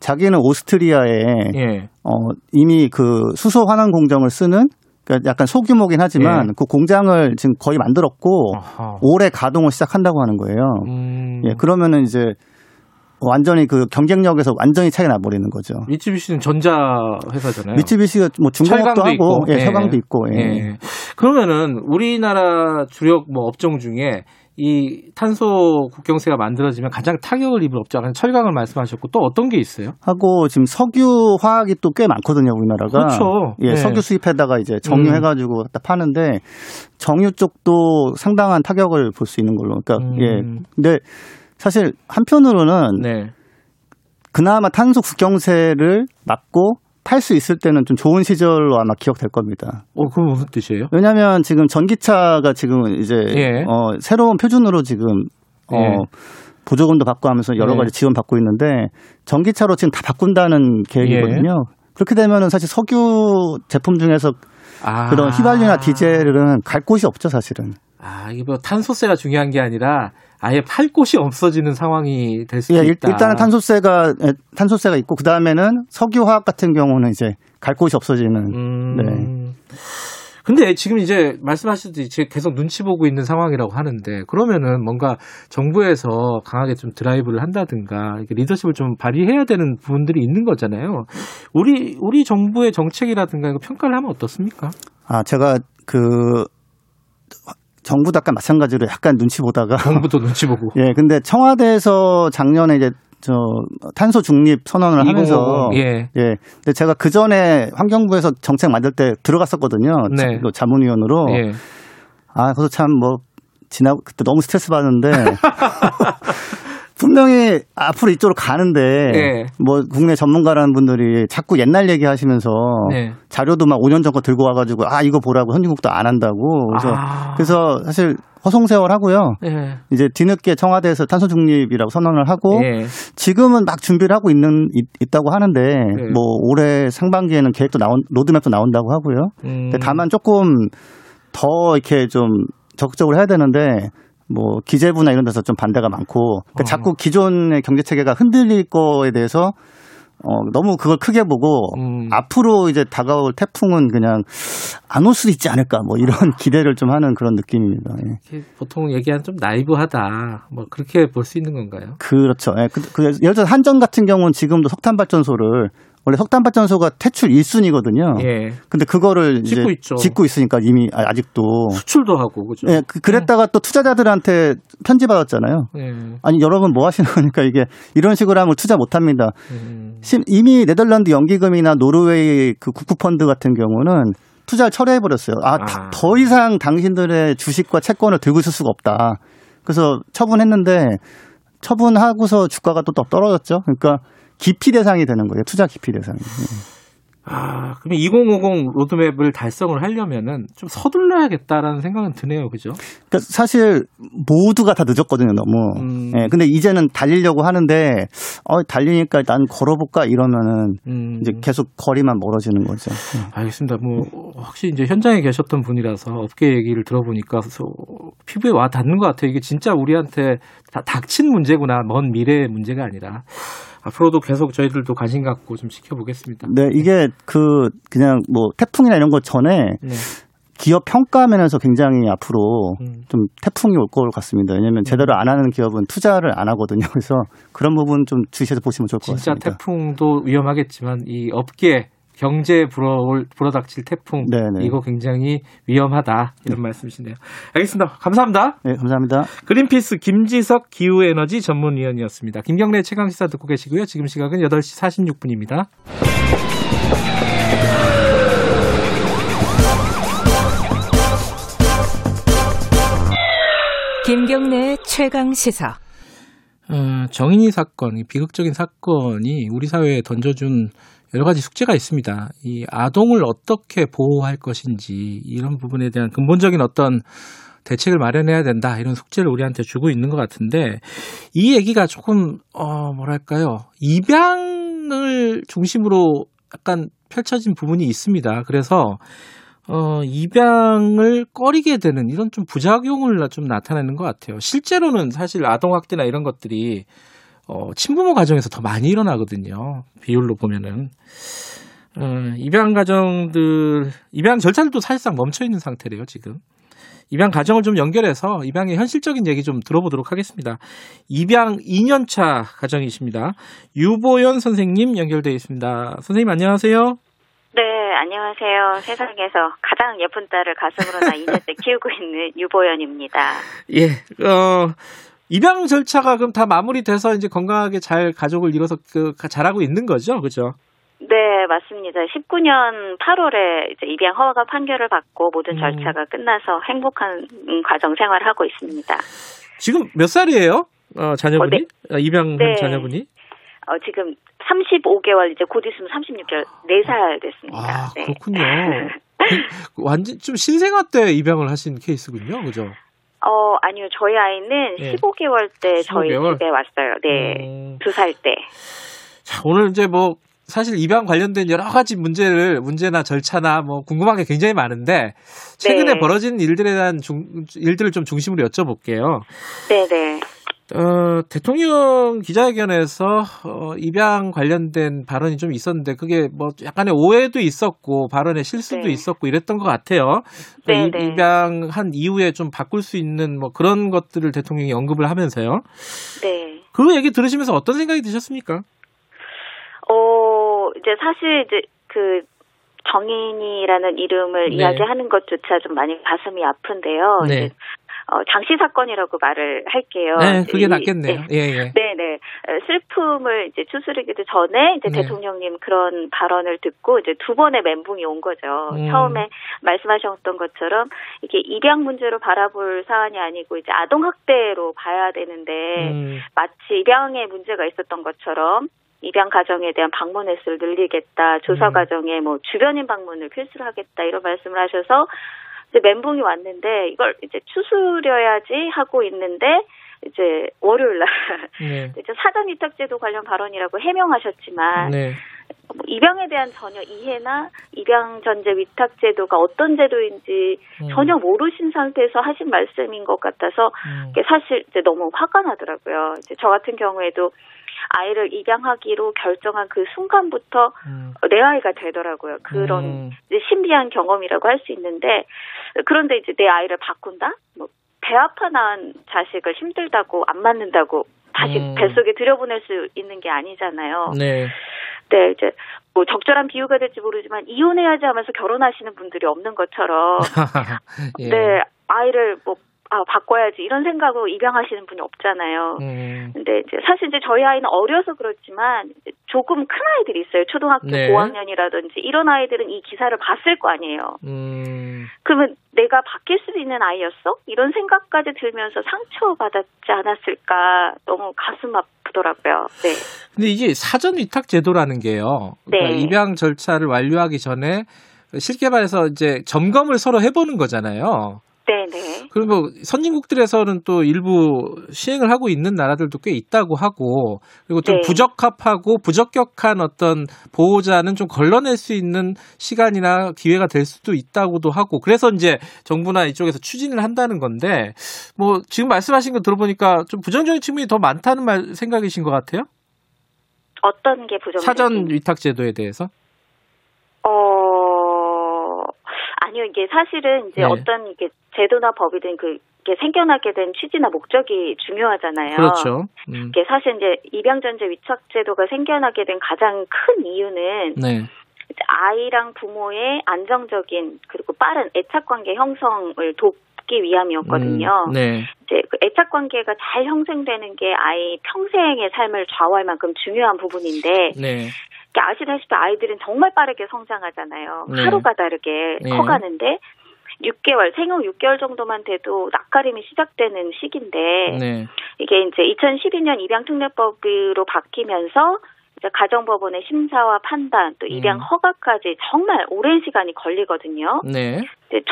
자기는 오스트리아에 예. 어, 이미 그 수소 환원 공정을 쓰는 그러니까 약간 소규모긴 하지만 예. 그 공장을 지금 거의 만들었고 아하. 올해 가동을 시작한다고 하는 거예요. 음. 예, 그러면은 이제 완전히 그 경쟁력에서 완전히 차이 나버리는 거죠. 미쯔비시는 전자 회사잖아요. 미쯔비시가 뭐 중공업도 하고 있고, 예, 예. 철강도 있고 예. 예. 그러면은 우리나라 주력 뭐 업종 중에 이 탄소 국경세가 만들어지면 가장 타격을 입을 업종은 철강을 말씀하셨고 또 어떤 게 있어요? 하고 지금 석유 화학이 또 꽤 많거든요, 우리나라가. 그렇죠. 예, 네. 석유 수입해다가 이제 정유해가지고 딱 파는데 정유 쪽도 상당한 타격을 볼 수 있는 걸로. 그러니까 음. 예. 근데 사실 한편으로는 네. 그나마 탄소 국경세를 막고 팔수 있을 때는 좀 좋은 시절로 아마 기억될 겁니다. 어, 그건 무슨 뜻이에요? 왜냐하면 지금 전기차가 지금 이제 예. 어, 새로운 표준으로 지금 어, 예. 보조금도 받고 하면서 여러 예. 가지 지원 받고 있는데 전기차로 지금 다 바꾼다는 계획이거든요. 그렇게 되면은 사실 석유 제품 중에서 아. 그런 휘발유나 디젤은 갈 곳이 없죠, 사실은. 아, 이게 뭐 탄소세가 중요한 게 아니라 아예 팔 곳이 없어지는 상황이 될 수도 예, 일- 있다. 일단은 탄소세가 예, 탄소세가 있고 그 다음에는 석유화학 같은 경우는 이제 갈 곳이 없어지는. 음. 네. 근데 지금 이제 말씀하셨듯이 계속 눈치 보고 있는 상황이라고 하는데 그러면은 뭔가 정부에서 강하게 좀 드라이브를 한다든가 리더십을 좀 발휘해야 되는 부분들이 있는 거잖아요. 우리 우리 정부의 정책이라든가 이거 평가를 하면 어떻습니까? 아, 제가 그 정부도 아까 마찬가지로 약간 눈치 보다가 정부도 눈치 보고. 예, 근데 청와대에서 작년에 이제 저 탄소 중립 선언을 2050, 하면서 예. 예. 근데 제가 그 전에 환경부에서 정책 만들 때 들어갔었거든요. 네. 자- 자문위원으로. 예. 아, 그래서 참 뭐 지나 그때 너무 스트레스 받는데 분명히 앞으로 이쪽으로 가는데 네. 뭐 국내 전문가라는 분들이 자꾸 옛날 얘기 하시면서 네. 자료도 막 5년 전 거 들고 와가지고 아 이거 보라고 선진국도 안 한다고 그래서 아. 그래서 사실 허송세월 하고요. 네. 이제 뒤늦게 청와대에서 탄소 중립이라고 선언을 하고 예. 지금은 막 준비를 하고 있는 있, 다고 하는데 네. 뭐 올해 상반기에는 계획도 나온 로드맵도 나온다고 하고요. 음. 다만 조금 더 이렇게 좀 적극적으로 해야 되는데 뭐 기재부나 이런 데서 좀 반대가 많고 그러니까 어. 자꾸 기존의 경제 체계가 흔들릴 거에 대해서 어 너무 그걸 크게 보고 음. 앞으로 이제 다가올 태풍은 그냥 안 올 수도 있지 않을까 뭐 이런 기대를 좀 하는 그런 느낌입니다. 예. 보통 얘기하는 좀 나이브하다. 뭐 그렇게 볼 수 있는 건가요? 그렇죠. 예. 그, 그 예를 들어 한전 같은 경우는 지금도 석탄 발전소를 원래 석탄 발전소가 퇴출 1순위거든요. 예. 근데 그거를 이제 짓고 있죠. 짓고 있으니까 이미 아- 아직도 수출도 하고 그죠? 예, 그, 그랬다가 또 투자자들한테 편지 받았잖아요. 예. 아니 여러분 뭐 하시는 거니까 이게 이런 식으로 하면 투자 못 합니다. 음. 심- 이미 네덜란드 연기금이나 노르웨이 그 국库펀드 같은 경우는 투자를 철회해 버렸어요. 아, 다- 더 이상 당신들의 주식과 채권을 들고 있을 수가 없다. 그래서 처분했는데 처분하고서 주가가 또, 또 떨어졌죠. 그러니까 기피 대상이 되는 거예요. 투자 기피 대상이. 아, 그러면 2050 로드맵을 달성을 하려면은 좀 서둘러야겠다라는 생각은 드네요. 그죠? 그러니까 사실 모두가 다 늦었거든요, 너무. 음. 예, 근데 이제는 달리려고 하는데 어, 달리니까 난 걸어볼까 이러면은 음. 이제 계속 거리만 멀어지는 거죠. 예. 알겠습니다. 뭐 혹시 이제 현장에 계셨던 분이라서 업계 얘기를 들어보니까 소- 피부에 와 닿는 것 같아요. 이게 진짜 우리한테 다 닥친 문제구나. 먼 미래의 문제가 아니라 앞으로도 계속 저희들도 관심 갖고 좀 지켜보겠습니다. 네, 이게 그 그냥 뭐 태풍이나 이런 것 전에 네. 기업 평가 면에서 굉장히 앞으로 음. 좀 태풍이 올 것 같습니다. 왜냐하면 제대로 안 하는 기업은 투자를 안 하거든요. 그래서 그런 부분 좀 주시해서 보시면 좋을 것 진짜 같습니다. 태풍도 위험하겠지만 이 업계 경제에 불어올 불어닥칠 태풍 네네. 이거 굉장히 위험하다 이런 말씀이시네요. 알겠습니다. 감사합니다. 네, 감사합니다. 그린피스 김지석 기후에너지 전문위원이었습니다. 김경래 최강 시사 듣고 계시고요. 지금 시각은 8시 46분입니다. 김경래의 최강 시사. 어, 정인이 사건, 이 비극적인 사건이 우리 사회에 던져준 여러 가지 숙제가 있습니다. 이 아동을 어떻게 보호할 것인지 이런 부분에 대한 근본적인 어떤 대책을 마련해야 된다 이런 숙제를 우리한테 주고 있는 것 같은데 이 얘기가 조금 어 뭐랄까요 입양을 중심으로 약간 펼쳐진 부분이 있습니다. 그래서 어, 입양을 꺼리게 되는 이런 좀 부작용을 좀 나타내는 것 같아요. 실제로는 사실 아동 학대나 이런 것들이 어, 친부모 가정에서 더 많이 일어나거든요. 비율로 보면은. 어, 입양 가정들, 입양 절차들도 사실상 멈춰 있는 상태래요, 지금. 입양 가정을 좀 연결해서 입양의 현실적인 얘기 좀 들어보도록 하겠습니다. 입양 2년차 가정이십니다. 유보연 선생님 연결되어 있습니다. 선생님 안녕하세요. 네, 안녕하세요. 세상에서 가장 예쁜 딸을 가슴으로 나 2년째 키우고 있는 유보연입니다. 예, 어, 입양 절차가 그럼 다 마무리돼서 이제 건강하게 잘 가족을 이뤄서 그 잘하고 있는 거죠, 그죠? 네, 맞습니다. 19년 8월에 이제 입양 허가 판결을 받고 모든 음. 절차가 끝나서 행복한 음, 가정 생활을 하고 있습니다. 지금 몇 살이에요? 어, 자녀분이? 어, 네. 아, 입양한 네. 자녀분이? 어, 지금 35개월 이제 곧 있으면 36개월 4살 됐습니다. 아, 네. 그렇군요. 그 완전 좀 신생아 때 입양을 하신 케이스군요, 그죠? 어, 아니요. 저희 아이는 네. 15개월 때 저희 15개월? 집에 왔어요. 네. 음. 두살 때. 자, 오늘 이제 뭐 사실 입양 관련된 여러 가지 문제를 문제나 절차나 뭐 궁금한 게 굉장히 많은데 최근에 네. 벌어진 일들에 대한 중, 일들을 좀 중심으로 여쭤볼게요. 네, 네. 어, 대통령 기자회견에서 어, 입양 관련된 발언이 좀 있었는데 그게 뭐 약간의 오해도 있었고 발언의 실수도 네. 있었고 이랬던 것 같아요. 그 네, 이- 네. 입양한 이후에 좀 바꿀 수 있는 뭐 그런 것들을 대통령이 언급을 하면서요. 네. 그 얘기 들으시면서 어떤 생각이 드셨습니까? 어, 이제 사실 이제 그 정인이라는 이름을 네. 이야기하는 것조차 좀 많이 가슴이 아픈데요. 네. 이제 어, 장씨 사건이라고 말을 할게요. 네, 그게 이- 낫겠네요. 네. 예, 예. 네, 네. 네. 슬픔을 이제 추스르기도 전에 이제 네. 대통령님 그런 발언을 듣고 이제 두 번의 멘붕이 온 거죠. 음. 처음에 말씀하셨던 것처럼 이게 입양 문제로 바라볼 사안이 아니고 이제 아동 학대로 봐야 되는데 음. 마치 입양에 문제가 있었던 것처럼 입양 가정에 대한 방문 횟수를 늘리겠다, 조사 음. 과정에 뭐 주변인 방문을 필수로 하겠다 이런 말씀을 하셔서 이제 멘붕이 왔는데 이걸 이제 추스려야지 하고 있는데 이제 월요일 날 네. 이제 사전 위탁제도 관련 발언이라고 해명하셨지만 네. 뭐 입양에 대한 전혀 이해나 입양 전제 위탁 제도가 어떤 제도인지 음. 전혀 모르신 상태에서 하신 말씀인 것 같아서 이게 사실 이제 너무 화가 나더라고요. 이제 저 같은 경우에도 아이를 입양하기로 결정한 그 순간부터 내 아이가 되더라고요. 그런 음. 신비한 경험이라고 할 수 있는데 그런데 이제 내 아이를 바꾼다? 뭐 배 아파 낳은 자식을 힘들다고 안 맞는다고 다시 음. 뱃속에 들여보낼 수 있는 게 아니잖아요. 네. 네, 이제 뭐 적절한 비유가 될지 모르지만 이혼해야지 하면서 결혼하시는 분들이 없는 것처럼 예. 네, 아이를 뭐 아, 바꿔야지 이런 생각으로 입양하시는 분이 없잖아요. 음. 근데 이제 사실 이제 저희 아이는 어려서 그렇지만 조금 큰 아이들이 있어요. 초등학교 네. 고학년이라든지 이런 아이들은 이 기사를 봤을 거 아니에요. 음. 그러면 내가 바뀔 수 있는 아이였어? 이런 생각까지 들면서 상처받았지 않았을까 너무 가슴 아프더라고요. 네. 근데 이게 사전 위탁 제도라는 게요. 그러니까 네. 입양 절차를 완료하기 전에 쉽게 말해서 이제 점검을 서로 해보는 거잖아요. 네네. 그리고 선진국들에서는 또 일부 시행을 하고 있는 나라들도 꽤 있다고 하고 그리고 좀 네. 부적합하고 부적격한 어떤 보호자는 좀 걸러낼 수 있는 시간이나 기회가 될 수도 있다고도 하고 그래서 이제 정부나 이쪽에서 추진을 한다는 건데 뭐 지금 말씀하신 거 들어보니까 좀 부정적인 측면이 더 많다는 말 생각이신 것 같아요. 어떤 게 부정적인? 사전 위탁 제도에 대해서. 어, 아니요, 이게 사실은 이제 네. 어떤 이게 제도나 법이든 그, 게 생겨나게 된 취지나 목적이 중요하잖아요. 그렇죠. 음. 이게 사실 이제 입양전제 위탁제도가 생겨나게 된 가장 큰 이유는 네. 아이랑 부모의 안정적인 그리고 빠른 애착 관계 형성을 돕기 위함이었거든요. 음, 네. 이제 그 애착 관계가 잘 형성되는 게 아이 평생의 삶을 좌우할 만큼 중요한 부분인데 네. 아시다시피 아이들은 정말 빠르게 성장하잖아요. 네. 하루가 다르게 네. 커가는데 6개월, 생후 6개월 정도만 돼도 낯가림이 시작되는 시기인데 네. 이게 이제 2012년 입양특례법으로 바뀌면서 가정법원의 심사와 판단 또 입양 음. 허가까지 정말 오랜 시간이 걸리거든요. 네.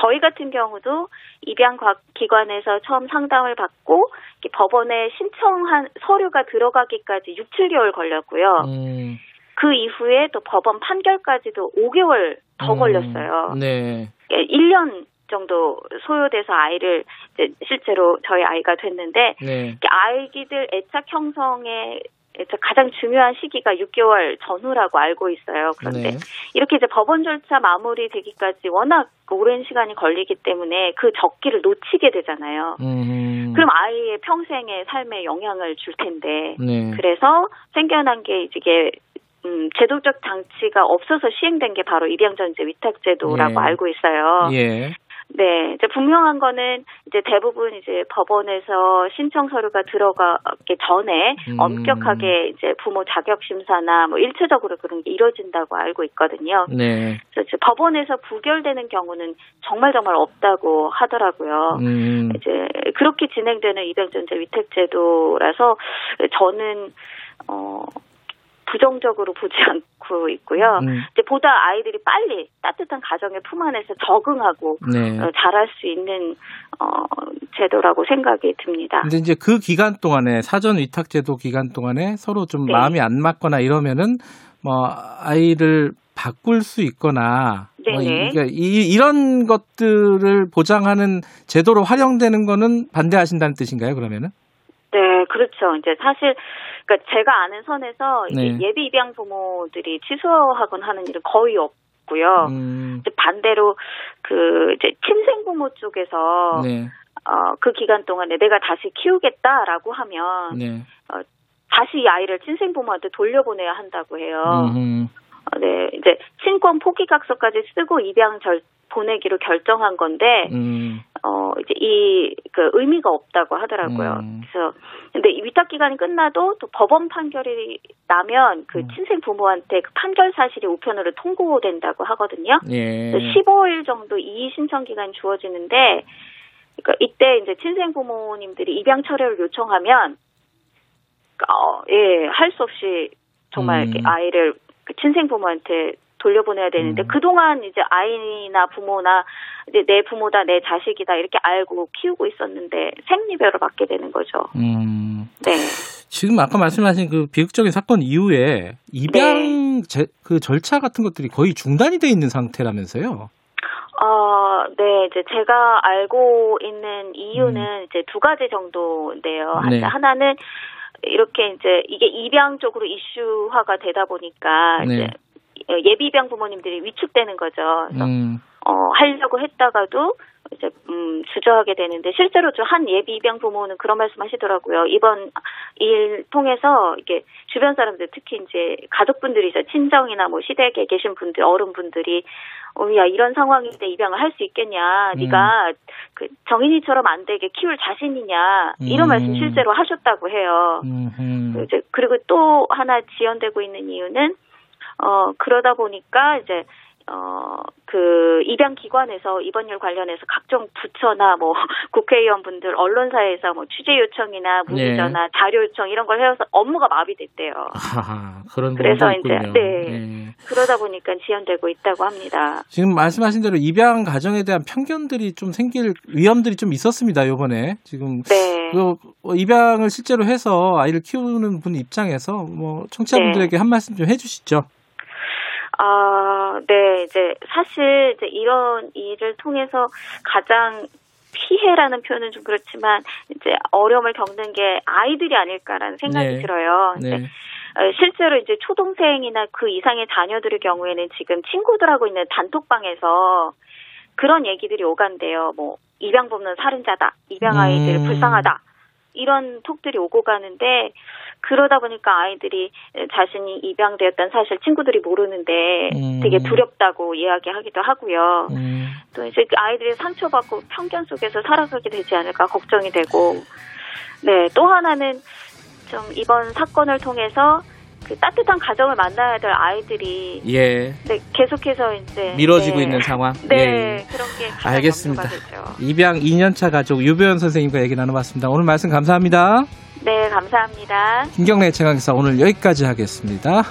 저희 같은 경우도 입양 과- 기관에서 처음 상담을 받고 법원에 신청한 서류가 들어가기까지 6, 7개월 걸렸고요. 음. 그 이후에 또 법원 판결까지도 5개월 더 음. 걸렸어요. 네. 1년 정도 소요돼서 아이를 이제 실제로 저희 아이가 됐는데 네. 아이기들 애착 형성에 가장 중요한 시기가 6개월 전후라고 알고 있어요. 그런데 네. 이렇게 이제 법원 절차 마무리되기까지 워낙 오랜 시간이 걸리기 때문에 그 적기를 놓치게 되잖아요. 음. 그럼 아이의 평생의 삶에 영향을 줄 텐데 네. 그래서 생겨난 게 이게 음, 제도적 장치가 없어서 시행된 게 바로 입양전제 위탁제도라고 예. 알고 있어요. 예. 네, 이제 분명한 거는 이제 대부분 이제 법원에서 신청 서류가 들어가기 전에 음. 엄격하게 이제 부모 자격 심사나 뭐 일체적으로 그런 게 이루어진다고 알고 있거든요. 네. 그래서 법원에서 부결되는 경우는 정말 정말 없다고 하더라고요. 음. 이제 그렇게 진행되는 입양전제 위탁제도라서 저는 어 부정적으로 보지 않고 있고요. 음. 이제 보다 아이들이 빨리 따뜻한 가정의 품 안에서 적응하고 네. 어, 잘할 수 있는 어 제도라고 생각이 듭니다. 근데 이제 그 기간 동안에 사전 위탁 제도 기간 동안에 서로 좀 네. 마음이 안 맞거나 이러면은 뭐 아이를 바꿀 수 있거나 뭐 네네. 이, 그러니까 이, 이런 것들을 보장하는 제도로 활용되는 거는 반대하신다는 뜻인가요? 그러면은? 네, 그렇죠. 이제 사실 그러니까 제가 아는 선에서 네. 예비 입양 부모들이 취소하곤 하는 일은 거의 없 고요. 음, 이제 반대로 그 이제 친생 부모 쪽에서 네. 어, 그 기간 동안에 내가 다시 키우겠다라고 하면 네. 어, 다시 이 아이를 친생 부모한테 돌려보내야 한다고 해요. 음, 어, 네, 이제 친권 포기 각서까지 쓰고 입양 절 보내기로 결정한 건데 음. 어 이제 이 그 의미가 없다고 하더라고요. 음. 그래서 근데 이 위탁 기간이 끝나도 또 법원 판결이 나면 그 음. 친생 부모한테 그 판결 사실이 우편으로 통보된다고 하거든요. 예. 15일 정도 이의 신청 기간이 주어지는데 그러니까 이때 이제 친생 부모님들이 입양 철회를 요청하면 어, 예, 할 수 없이 정말 음. 이렇게 아이를 그 친생 부모한테 돌려보내야 되는데 그동안 이제 아이나 부모나 이제 내 부모다 내 자식이다 이렇게 알고 키우고 있었는데 생리배로 받게 되는 거죠. 음. 네. 지금 아까 말씀하신 그 비극적인 사건 이후에 입양 제, 그 절차 같은 것들이 거의 중단이 돼 있는 상태라면서요. 어, 네, 이제 제가 알고 있는 이유는 이제 두 가지 정도인데요. 네. 하나는 이렇게 이제 이게 입양 쪽으로 이슈화가 되다 보니까 네. 이제 예비 입양 부모님들이 위축되는 거죠. 그래서 음. 어, 하려고 했다가도 이제 음, 주저하게 되는데 실제로 저한 예비 입양 부모는 그런 말씀 하시더라고요. 이번 일 통해서 이게 주변 사람들 특히 이제 가족분들이죠. 친정이나 뭐 시댁에 계신 분들 어른분들이 어, 야 이런 상황인데 입양을 할 수 있겠냐? 음. 네가 그 정인이처럼 안 되게 키울 자신이냐? 이런 음. 말씀 실제로 하셨다고 해요. 음흠. 이제 그리고 또 하나 지연되고 있는 이유는 어 그러다 보니까 이제 어 그 입양 기관에서 일 관련해서 각종 부처나 뭐 국회의원분들 언론사에서 뭐 취재 요청이나 문의 전화 네. 자료 요청 이런 걸 해서 업무가 마비됐대요. 하하, 그런 그래서 이제 있군요. 네. 예. 그러다 보니까 지연되고 있다고 합니다. 지금 말씀하신 대로 입양 가정에 대한 편견들이 좀 생길 위험들이 좀 있었습니다. 요번에 지금 네. 그 어, 입양을 실제로 해서 아이를 키우는 분 입장에서 뭐 청취자분들에게 네. 한 말씀 좀 해주시죠. 아, 네, 이제 사실 이제 이런 일을 통해서 가장 피해라는 표현은 좀 그렇지만 이제 어려움을 겪는 게 아이들이 아닐까라는 생각이 네. 들어요. 네. 어, 실제로 이제 초동생이나 그 이상의 자녀들의 경우에는 지금 친구들하고 있는 단톡방에서 그런 얘기들이 오간대요. 뭐 입양 부모는 살인자다, 입양 아이들 음. 불쌍하다 이런 톡들이 오고 가는데 그러다 보니까 아이들이 자신이 입양되었다는 사실 친구들이 모르는데 음. 되게 두렵다고 이야기하기도 하고요. 음. 또 이제 그 아이들이 상처받고 편견 속에서 살아가게 되지 않을까 걱정이 되고 네 또 하나는 좀 이번 사건을 통해서 그 따뜻한 가정을 만나야 될 아이들이 예. 네, 계속해서 이제 미뤄지고 네. 있는 상황. 네, 예. 그런 게 알겠습니다. 입양 2년차 가족 유배원 선생님과 얘기 나눠봤습니다. 오늘 말씀 감사합니다. 네, 감사합니다. 김경래 최강기사 오늘 여기까지 하겠습니다.